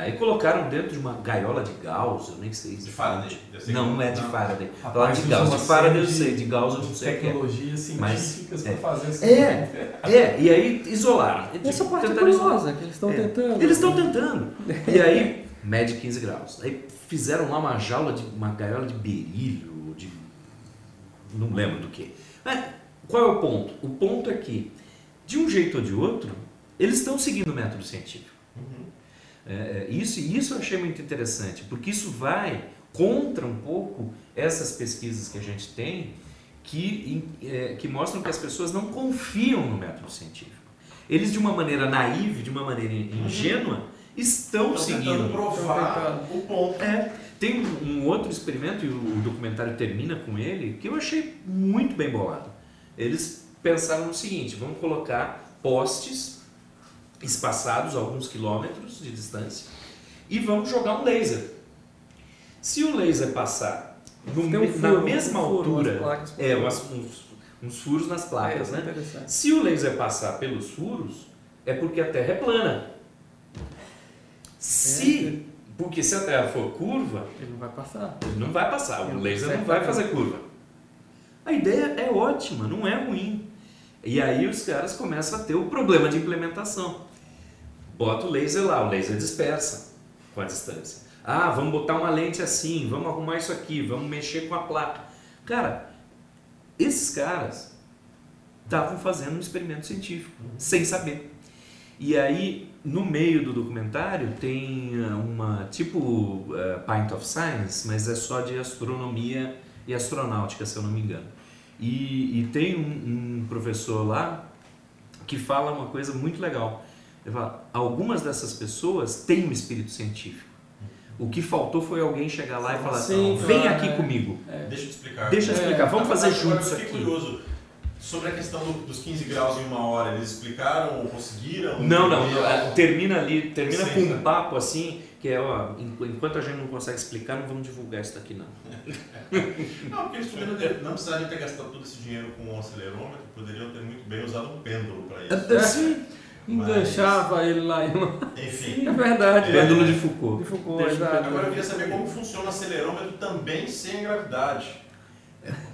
Aí colocaram dentro de uma gaiola de Gauss, eu nem sei. De Faraday. Não, não é de. Faraday. Falar de Gauss, de Faraday eu sei, de Gauss eu não sei é. tecnologias científicas é. para fazer esse É, é, e aí isolaram. Essa parte é curiosa, que eles estão É. tentando. Eles estão tentando. E aí, mede 15 graus. Aí fizeram lá uma jaula de uma gaiola de berílio, de não lembro do que. Mas qual é o ponto? O ponto é que, de um jeito ou de outro, eles estão seguindo o método científico. Uhum. É, é, isso, isso eu achei muito interessante, porque isso vai contra um pouco essas pesquisas que a gente tem que, é, que mostram que as pessoas não confiam no método científico. Eles, de uma maneira naive, de uma maneira ingênua, estão Estão seguindo. provar o ponto. É, tem um, outro experimento, e o documentário termina com ele, que eu achei muito bem bolado. Eles pensaram no seguinte: vamos colocar postes espaçados alguns quilômetros de distância e vamos jogar um laser. Se o laser passar no um furo, na um mesma furo, altura, placas é, umas- uns, uns furos nas placas, é, né? Se o laser passar pelos furos, é porque a Terra é plana. Se, porque se a Terra for curva, Ele não vai passar. ele não vai passar, o Ele laser não vai fazer curva. A ideia é ótima, não é ruim. E aí os caras começam a ter o problema de implementação. Bota o laser lá, o laser dispersa com a distância. Ah, vamos botar uma lente assim, vamos arrumar isso aqui, vamos mexer com a placa. Cara, esses caras estavam fazendo um experimento científico, sem saber. E aí, no meio do documentário, tem ah, uma tipo ah, Pint of Science, mas é só de astronomia e astronáutica, se eu não me engano. E, e tem um, um professor lá que fala uma coisa muito legal. Ele fala, algumas dessas pessoas têm um espírito científico. O que faltou foi alguém chegar lá e falar Sim, assim, vem aqui é. comigo. Deixa eu te explicar. Deixa eu É, explicar, vamos fazer juntos eu isso fiquei aqui. curioso. Sobre a questão do- dos 15 graus em uma hora, eles explicaram ou conseguiram? Não, não, não, termina ali, termina Sim, com sim. um papo assim, que é, ó, en- enquanto a gente não consegue explicar, não vamos divulgar isso daqui não. Não, porque eles poderiam ter, não precisariam ter gastado todo esse dinheiro com um acelerômetro, poderiam ter muito bem usado um pêndulo para isso. Assim, Enganchava ele lá em uma. Enfim. É verdade. pêndulo de De Foucault. Foucault, Deixa exato. Agora eu queria saber como funciona o acelerômetro também sem gravidade.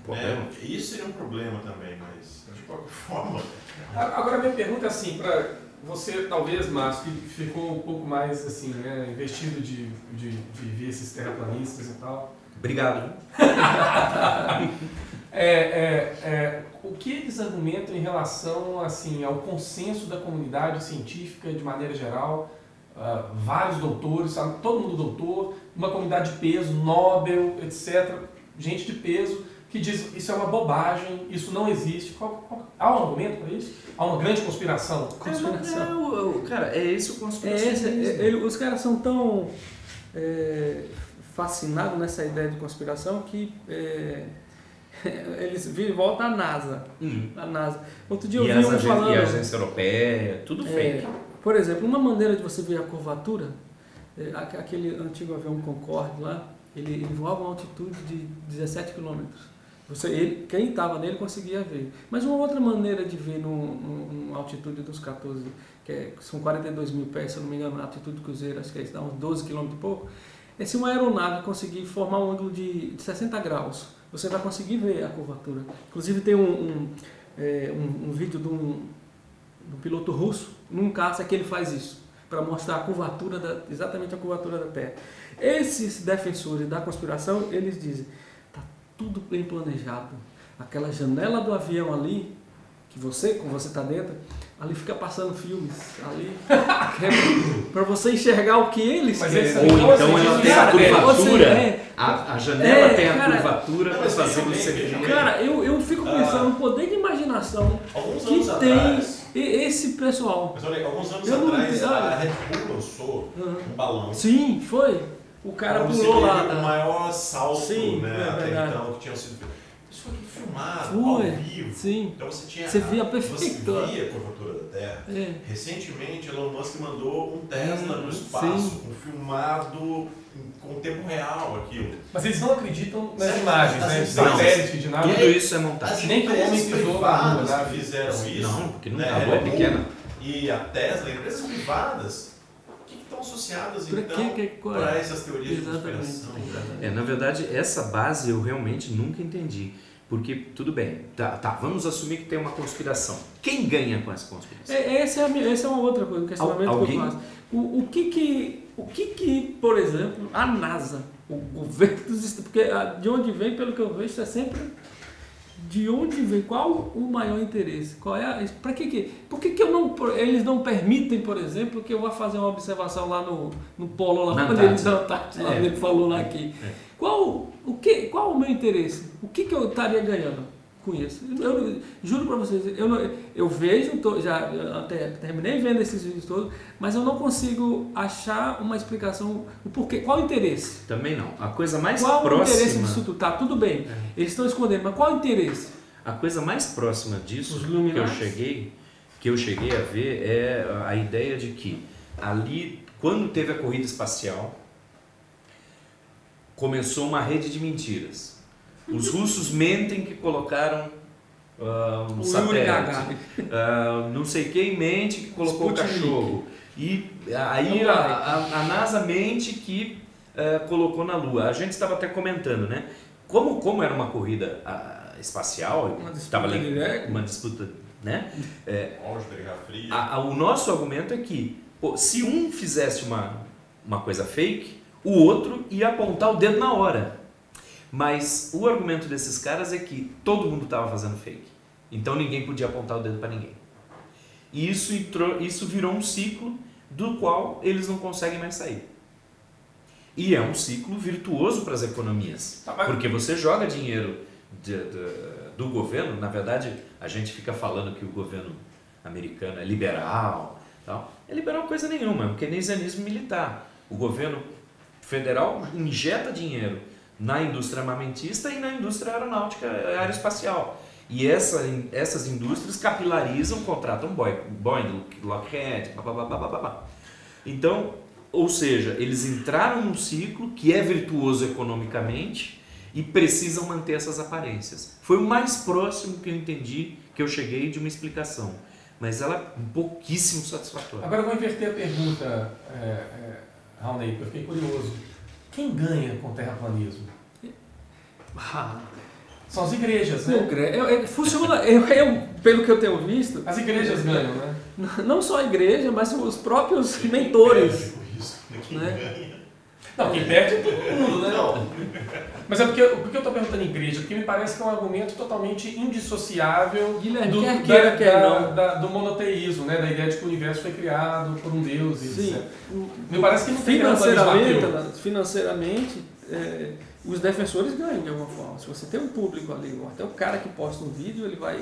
Problema. É, isso seria um problema também, mas de qualquer forma. Agora minha pergunta é assim, para você talvez, Márcio, que ficou um pouco mais assim, né, investido de, de, de ver esses terraplanistas e tal. Obrigado. É, é, é, o que eles argumentam em relação assim, ao consenso da comunidade científica de maneira geral? ah, vários doutores, sabe? todo mundo doutor, uma comunidade de peso, Nobel, etc. Gente de peso que diz isso é uma bobagem, isso não existe. Qual- qual- há um argumento para isso? Há uma grande conspiração? Conspiração. É, o- o- cara, é esse o É esse, é- ele- os caras são tão é, fascinados nessa ideia de conspiração que é, eles viram volta à NASA. Hum. A NASA. Outro dia eu E, vi as um agen- falando. e a agência europeia, tudo É, fake. por exemplo, uma maneira de você ver a curvatura, é, aque- aquele antigo avião Concorde lá, ele, ele voava a uma altitude de 17 km. Você, ele, quem estava nele conseguia ver. Mas uma outra maneira de ver num- num- numa altitude dos 14, que é- são 42 mil pés, se eu não me engano, a altitude do cruzeiro, acho que é, dá uns 12 km e pouco, é se uma aeronave conseguir formar um ângulo de, de 60 graus, você vai conseguir ver a curvatura. Inclusive tem um, um, é, um- um vídeo de um, do piloto russo, num caça que ele faz isso, para mostrar a curvatura, da, exatamente a curvatura da Terra. Esses defensores da conspiração, eles dizem, tá tudo bem planejado. Aquela janela do avião ali, que você, como você está dentro, ali fica passando filmes ali, para você enxergar o que eles Mas querem. eles Ou Então, ela tem a é, curvatura, você- é. A, a janela É, tem a cara, curvatura não, para fazer você ver. Cara, eu, eu fico pensando Ah. no poder de imaginação Alguns que anos tem atrás, esse pessoal. mas olha, alguns anos Eu não atrás, entendo, a. Red Bull lançou Uhum. um balão. Sim, foi. O cara onde pulou lá. o da- maior salto Sim, né, é até então que tinham sido feitos. Isso foi tudo filmado, Foi, ao vivo. sim. Então você tinha. Você via Você perfeito. via a curvatura da Terra. É. Recentemente, Elon Musk mandou um Tesla Hum, no espaço, sim. com filmado com tempo real aquilo. Mas eles não acreditam nas Certo. imagens, né? De As empresas- satélite, de nada. Tudo isso é montagem. As Nem que o homem pisou na lua, né? fizeram isso. Não, porque não né, a lua é pequena. E a Tesla, empresas privadas, o que estão associadas Pra então que- que- qual é? para essas teorias Exatamente. de conspiração? É, na verdade, essa base eu realmente nunca entendi. Porque, tudo bem, tá, tá, vamos assumir que tem uma conspiração. Quem ganha com essa conspiração? É, essa, é a essa é uma outra coisa, um questionamento Al- que eu alguém? faço. O, o, que que, o que que, por exemplo, a NASA, o governo dos Estados porque ah, de onde vem, pelo que eu vejo, é sempre de onde vem, qual o maior interesse? Qual é para que que, por que que eu não, eles não permitem, por exemplo, que eu vá fazer uma observação lá no, no polo lá, Na quando ele, na Antártida, lá É. ele falou lá aqui. É. Qual, o que, qual o meu interesse? O que, que eu estaria ganhando isso? Eu, juro para vocês, eu, não- eu vejo, tô- já eu até terminei vendo esses vídeos todos, mas eu não consigo achar uma explicação, o porquê, qual o interesse? Também não. A coisa mais Qual o interesse próxima. disso tudo? Tá, tudo bem, eles estão escondendo, mas qual o interesse? A coisa mais próxima disso que eu cheguei, que eu cheguei a ver é a ideia de que ali, quando teve a corrida espacial, começou uma rede de mentiras. Os russos mentem que colocaram ah, um O satélite. Ah, não sei quem mente que colocou o Sputnik. cachorro. E aí a, a- a NASA mente que eh, colocou na Lua. A gente estava até comentando, né? Como, como era uma corrida ah, espacial, Uma disputa estava ali direta. uma disputa, né? Fria. A- a- o nosso argumento é que pô, se um fizesse uma, uma coisa fake, o outro ia apontar o dedo na hora. Mas o argumento desses caras é que todo mundo estava fazendo fake. Então ninguém podia apontar o dedo para ninguém. E isso, entrou, isso virou um ciclo do qual eles não conseguem mais sair. E é um ciclo virtuoso para as economias. Tá, mas- Porque você joga dinheiro de- de- do governo, na verdade, a gente fica falando que o governo americano é liberal. Tal. É liberal coisa nenhuma, é um keynesianismo militar. O governo federal injeta dinheiro na indústria armamentista e na indústria aeronáutica aeroespacial. E essa, essas indústrias capilarizam, contratam Boeing, Lockheed, blá, blá, blá, blá. Então, ou seja, eles entraram num ciclo que é virtuoso economicamente e precisam manter essas aparências. Foi o mais próximo que eu entendi, que eu cheguei de uma explicação. Mas ela é pouquíssimo satisfatória. Agora eu vou inverter a pergunta, é, é, Raoni, porque eu fiquei curioso. Quem ganha com o terraplanismo? Ah, São as igrejas, né? eu- eu- funciona, eu, eu, pelo que eu tenho visto, As igrejas ganham, né? não só a igreja, mas os próprios mentores. Perde com isso, né? Quem né? ganha. Não, quem perde é todo mundo, né? Não, Mas é porque, por que eu estou perguntando igreja? Porque me parece que é um argumento totalmente indissociável Guilherme, do, quer da- quer da- não. da- do monoteísmo, né? da ideia de que o universo foi criado por um Deus. e Sim. Me parece que não tem Financeiramente, financeiramente é, os defensores ganham de alguma forma. Se você tem um público ali, ou até o cara que posta um vídeo, ele vai,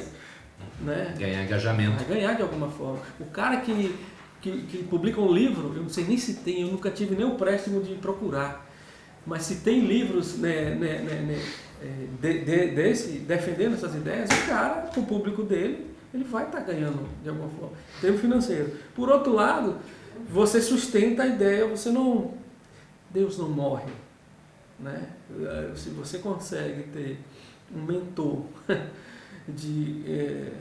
né, Ganhar engajamento. vai ganhar de alguma forma. O cara que, que, que publica um livro, eu não sei nem se tem, eu nunca tive nem o préstimo de procurar. Mas se tem livros né, né, né, né, é, de, de, desse, defendendo essas ideias, o cara, o público dele, ele vai estar tá ganhando de alguma forma, em termo financeiro. Por outro lado, você sustenta a ideia, você não. Deus não morre. Né? Se você consegue ter um mentor de é,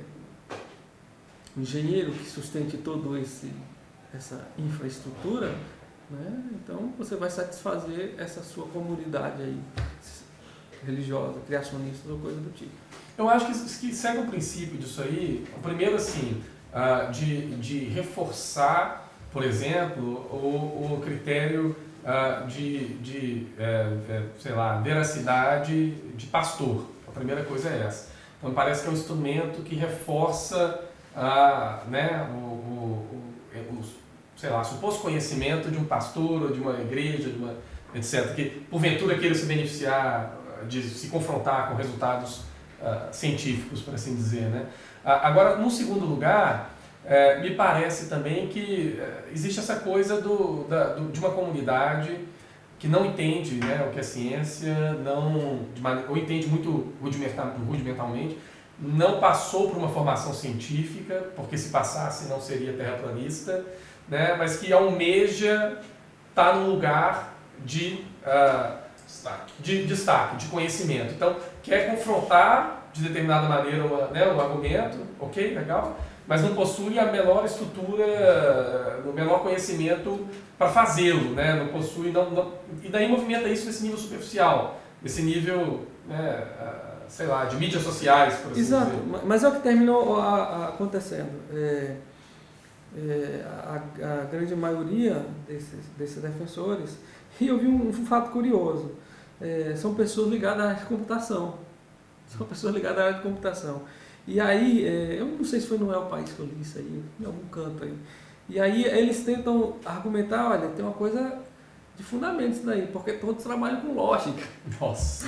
engenheiro que sustente esse essa infraestrutura, né? então você vai satisfazer essa sua comunidade aí religiosa, criacionista ou coisa do tipo. Eu acho que, que segue o princípio disso aí, o primeiro assim, uh, de, de reforçar, por exemplo, o, o critério uh, de, de é, sei lá, veracidade de pastor. A primeira coisa é essa. Então parece que é um instrumento que reforça uh, né, o, sei lá, suposto conhecimento de um pastor ou de uma igreja, de uma, etc. Que porventura queira se beneficiar, de se confrontar com resultados uh, científicos, por assim dizer. Né? agora, no segundo lugar, é, me parece também que existe essa coisa do, da, do, de uma comunidade que não entende né, o que é ciência, não, maneira, ou entende muito rudimentar, rudimentalmente, não passou por uma formação científica, porque se passasse não seria terraplanista, né, mas que almeja estar tá no lugar de, uh, destaque. de destaque, de conhecimento. Então, quer confrontar de determinada maneira uma, né, o argumento, ok, legal, mas não possui a menor estrutura, o menor conhecimento para fazê-lo, né? não possui, não, não, e daí movimenta isso nesse nível superficial, nesse nível, né, sei lá, de mídias sociais, por assim Exato, dizer. mas é o que terminou acontecendo. É, é, a, a, grande maioria desses, desses defensores, e eu vi um, um fato curioso, é, são pessoas ligadas à área de computação. São pessoas ligadas à área de computação. E aí, é, eu não sei se foi no É o País que eu li isso aí, em algum canto aí. E aí eles tentam argumentar, olha, tem uma coisa de fundamentos daí, porque todos trabalham com lógica. Nossa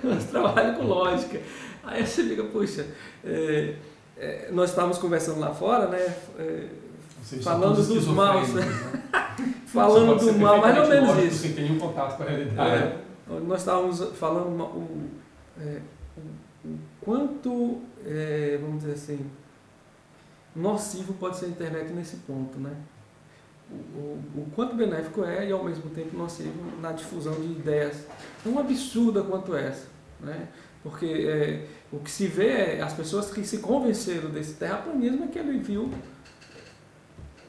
Todos trabalham com lógica. Aí você liga, puxa, é, é, nós estávamos conversando lá fora, né? É, falando dos maus, né? falando do mal, mais ou menos isso. Sem ter nenhum contato com a realidade. É, nós estávamos falando o, é, o quanto, é, vamos dizer assim, nocivo pode ser a internet nesse ponto, né? O, o, o, quanto benéfico é e ao mesmo tempo nocivo na difusão de ideias tão absurda quanto essa, né? Porque é, o que se vê é as pessoas que se convenceram desse terraplanismo é que ele viu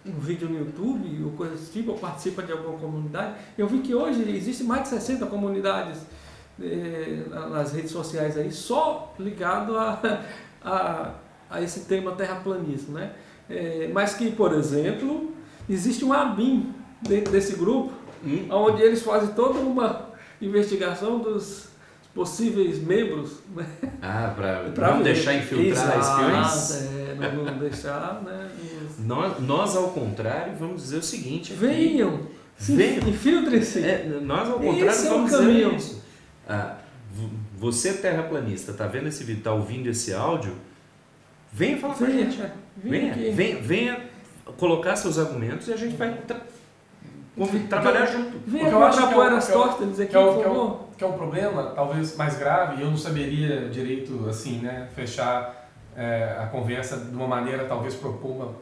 um vídeo no YouTube ou coisa desse tipo, ou participa de alguma comunidade. Eu vi que hoje existe mais de 60 comunidades eh, nas redes sociais aí, só ligado a, a, a esse tema terraplanismo, né? É, mas que, por exemplo, existe um ABIN dentro desse grupo, hum. onde eles fazem toda uma investigação dos possíveis membros. Né? Ah, para não ver. deixar infiltrar Exato, espiões? É, não, não deixar, né? Nós, nós, ao contrário, vamos dizer o seguinte: venham, venham. infiltrem-se. É, nós, ao contrário, Esse vamos é o dizer isso ah, você terraplanista, está vendo esse vídeo, está ouvindo esse áudio, venha falar com a gente. Venha, venha, venha colocar seus argumentos e a gente vai tra trabalhar junto. Venha eu acho que é, Aristóteles aqui, que é, que, é um, que é um problema talvez mais grave, e eu não saberia direito assim, né, fechar é, a conversa de uma maneira, talvez propor uma,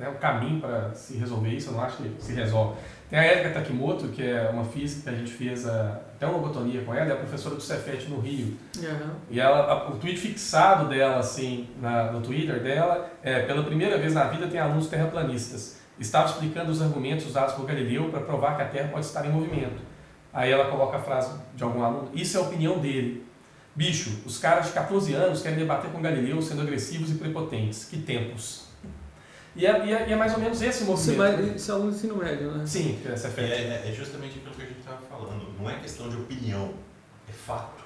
né, um caminho para se resolver isso, eu não acho que se resolve. Tem a Erika Takimoto, que é uma física que a gente fez a, até uma logotonia com ela, é professora do Cefet no Rio. Uhum. E ela, a, o tweet fixado dela, assim, na, no Twitter dela, é pela primeira vez na vida tem alunos terraplanistas. Estava explicando os argumentos usados por Galileu para provar que a Terra pode estar em movimento. Aí ela coloca a frase de algum aluno, isso é a opinião dele. Bicho, os caras de 14 anos querem debater com Galileu sendo agressivos e prepotentes. Que tempos. E é, e é, e é mais ou menos esse movimento. Você isso é aluno do ensino médio, né? Sim, essa é, é, é justamente aquilo que a gente estava falando. Não é questão de opinião, é fato.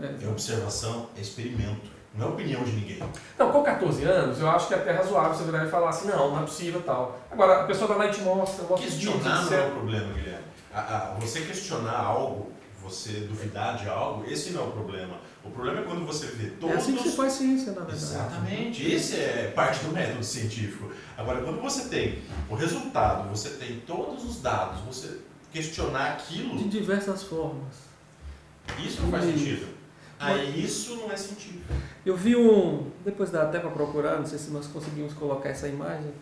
É, é observação, é experimento. Não é opinião de ninguém. Não, com 14 anos, eu acho que é até razoável você virar e falar assim, não, não é possível tal. Agora, a pessoa vai lá e te mostra, eu Questionar não é o problema, Guilherme. A, a, você questionar algo você duvidar de algo, esse não é o problema. O problema é quando você vê todos... É assim que se faz ciência, na verdade. Exatamente. Esse é parte do método científico. Agora, quando você tem o resultado, você tem todos os dados, você questionar aquilo, De diversas formas. isso não faz sentido. Aí isso não é científico. Eu vi um, depois dá até para procurar, não sei se nós conseguimos colocar essa imagem,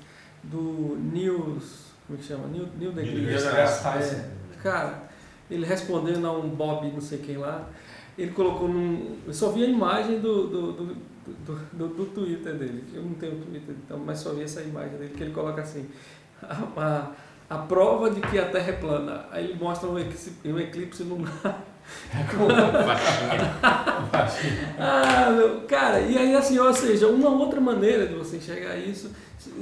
do News, como é que chama? Neil, Neil deGrasse Tyson. Cara, ele respondendo a um Bob não sei quem lá, ele colocou num... Eu só vi a imagem do, do, do, do, do- Twitter dele. Eu não tenho Twitter, então, mas só vi essa imagem dele, que ele coloca assim, a, a, a prova de que a Terra é plana. Aí ele mostra um eclipse, um eclipse lunar Ah, meu, cara, e aí assim, ou seja, uma outra maneira de você enxergar isso,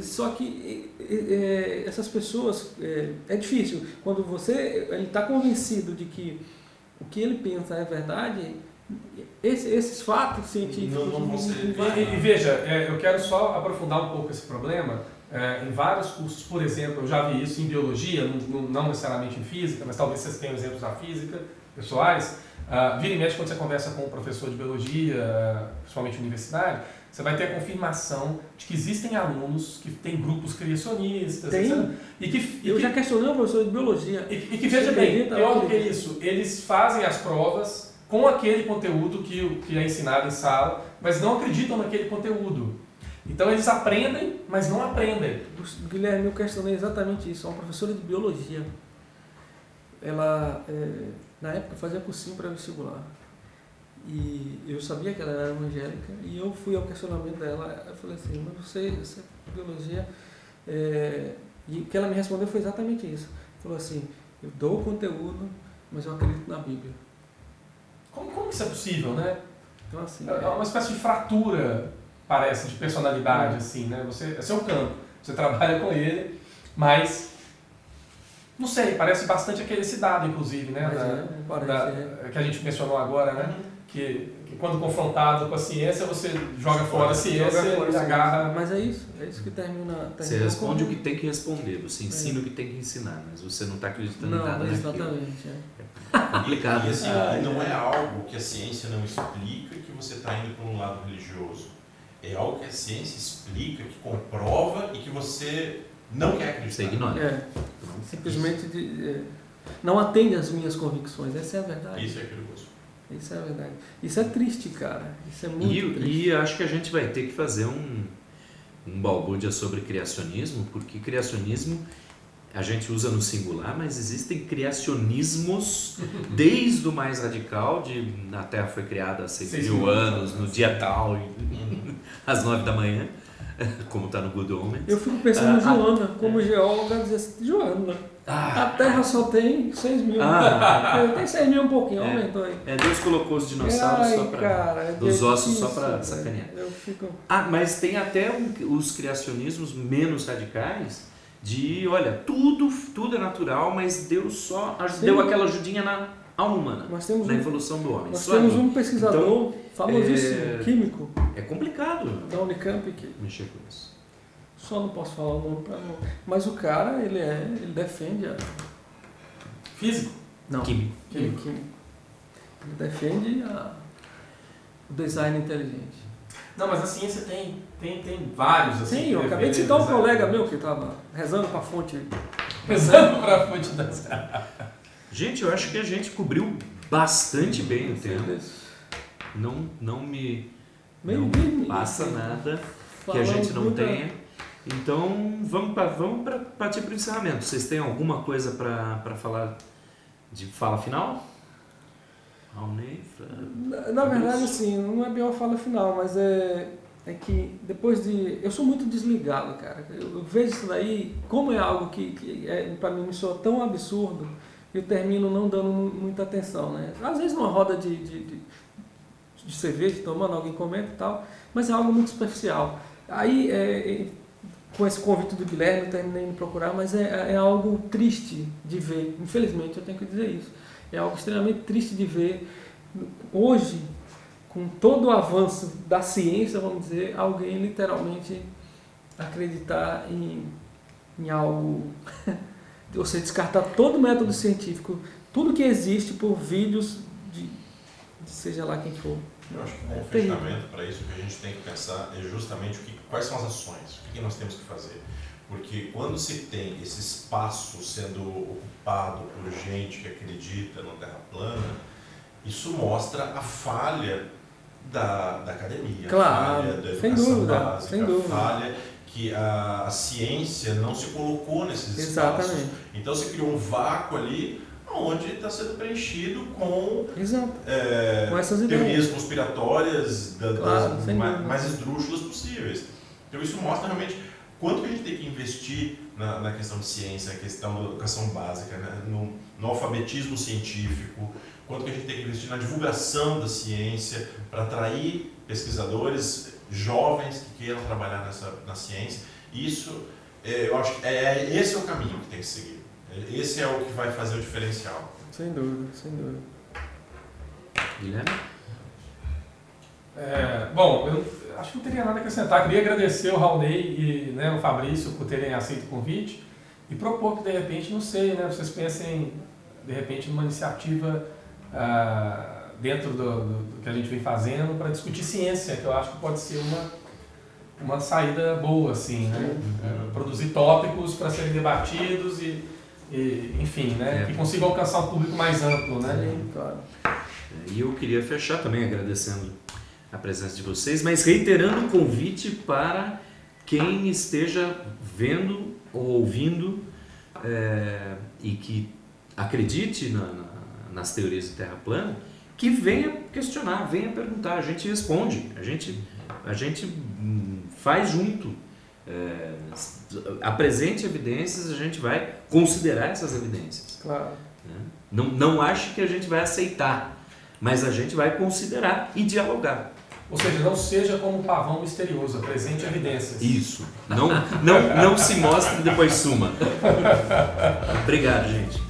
só que é, essas pessoas, é, é difícil, quando você ele está convencido de que o que ele pensa é verdade, esse- esses fatos científicos... Não- não ser- E, e- veja, é, eu quero só aprofundar um pouco esse problema. É, em vários cursos, por exemplo, eu já vi isso em biologia, não, não- não necessariamente em física, mas talvez vocês tenham exemplos na física, pessoais. Ah, vira e mexe, quando você conversa com um professor de biologia, ah, principalmente universidade, você vai ter a confirmação de que existem alunos que têm grupos criacionistas, Tem. etc. E que, e Eu que- já questionei o professor de biologia. e, e que veja bem, pior do que isso, eles fazem as provas com aquele conteúdo que, que é ensinado em sala, mas não acreditam naquele conteúdo. Então eles aprendem, mas não aprendem. Guilherme, eu questionei exatamente isso. Uma professora de biologia. Ela, é, na época, fazia cursinho para vestibular. E eu sabia que ela era evangélica. E eu fui ao questionamento dela. Eu falei assim: Mas você, é biologia. é, e o que ela me respondeu foi exatamente isso. Falou assim: Eu dou o conteúdo, mas eu acredito na Bíblia. Como, como que isso é possível, né? Então, assim. É uma espécie de fratura, parece, de personalidade, assim, né? Você, é seu campo, você trabalha com ele, mas... Não sei, parece bastante aquele dado, inclusive, né? Mas da- é, parece, da- é. que a gente mencionou agora, né? Que, que quando confrontado com a ciência, você joga fora a ciência Joga fora e agarra... Mas é isso, é isso que termina. Você termina responde o que tem que responder, você ensina o que tem que ensinar, mas você não está acreditando em Não, nada naquilo. exatamente. é. É complicado. E assim, Ah, não é. é algo que a ciência não explica que você está indo para um lado religioso. É algo que a ciência explica, que comprova e que você não quer acreditar. Você ignora. É, simplesmente de- é, não atende às minhas convicções. Essa é a verdade. Isso é perigoso. Isso é verdade. Isso é triste, cara. Isso é muito E, triste. e acho que a gente vai ter que fazer um, um balbúrdia sobre criacionismo, porque criacionismo a gente usa no singular, mas existem criacionismos desde o mais radical, de a Terra foi criada há 6 Seis mil mil anos, no dia tal, às 9 da manhã, como está no Good Omens. Eu fico pensando em Ah, Joana, como geóloga, dizer assim, Joana, Ah, a Terra só tem 6 mil. Ah. tem 6 mil um pouquinho, É. aumentou aí. é, Deus colocou os dinossauros Ai, só para... cara, é dos ossos só pra sacanear. Fico... Ah, mas tem até um- os criacionismos menos radicais de, olha, tudo, tudo é natural, mas Deus só Sim. deu aquela ajudinha na alma humana, na um, evolução do homem. nós temos aí. um pesquisador famosíssimo, é- químico, É complicado da Unicamp, que mexer com isso. Só não posso falar o nome pra não... Mas o cara, ele é, ele defende a... Físico. Não, Químico. Químico. químico. Ele defende a... o design inteligente. Não, mas a ciência tem, tem, tem vários, assim. Sim, eu acabei de citar um design. colega meu que estava rezando para a fonte. Rezando para a fonte das... Gente, eu acho que a gente cobriu bastante bem o tema. Não, não me Meio não bem- passa nada que a gente não tenha. Então, vamos, pra, vamos pra, partir para o encerramento. Vocês têm alguma coisa para falar de fala final? Raulney, Fra- Na, na verdade, assim, não é bem uma fala final, mas é, é que depois de. Eu sou muito desligado, cara. Eu, eu vejo isso daí, como é algo que, que é, para mim me soa tão absurdo, eu termino não dando mu- muita atenção, né? Às vezes numa roda de, de, de, de cerveja, tomando, alguém comenta e tal, mas é algo muito superficial. Aí, é, é, com esse convite do Guilherme, eu terminei de procurar, mas é, é algo triste de ver. Infelizmente, eu tenho que dizer isso. É algo extremamente triste de ver hoje, com todo o avanço da ciência, vamos dizer, alguém literalmente acreditar em, em algo, seja, descartar todo o método científico, tudo que existe por vídeos de, de seja lá quem for. Eu acho que um bom fechamento para isso que a gente tem que pensar é justamente o que, quais são as ações, o que nós temos que fazer. Porque quando se tem esse espaço sendo ocupado por gente que acredita no terra plana, isso mostra a falha da, da academia, Claro, a falha da sem educação dúvida, básica, sem dúvida. a falha que a, a ciência não se colocou nesses espaços. Exatamente. Então se criou um vácuo ali onde está sendo preenchido com é, Com essas teorias ideias. conspiratórias da- Claro, das mais, mais esdrúxulas possíveis. Então isso mostra realmente quanto que a gente tem que investir na, na questão de ciência, na questão da educação básica, né? no, no alfabetismo científico, quanto que a gente tem que investir na divulgação da ciência para atrair pesquisadores jovens que queiram trabalhar nessa, na ciência. Isso, é, eu acho que é, é- esse é o caminho que tem que seguir. Esse é o que vai fazer o diferencial. Sem dúvida, sem dúvida. Guilherme? É, bom, eu acho que não teria nada a acrescentar. Queria agradecer o Raulney e né, o Fabrício por terem aceito o convite e propor que, de repente, não sei, né, vocês pensem, de repente, numa iniciativa ah, dentro do, do- do que a gente vem fazendo para discutir ciência, que eu acho que pode ser uma, uma saída boa, assim, né? É, produzir tópicos para serem debatidos e, e, enfim, né, É. que consigam alcançar um público mais amplo, né? Sim, claro. E eu queria fechar também agradecendo a presença de vocês, mas reiterando o convite para quem esteja vendo ou ouvindo é, e que acredite na- na- nas teorias de Terra plana, que venha questionar, venha perguntar, a gente responde, a gente, a gente hum, faz junto. É, apresente evidências, a gente vai considerar essas evidências. Claro. né? Não, não ache que a gente vai aceitar, mas a gente vai considerar e dialogar. Ou seja, não seja como um pavão misterioso, apresente evidências. Isso. Não, não, não se mostre e depois suma. Obrigado, gente.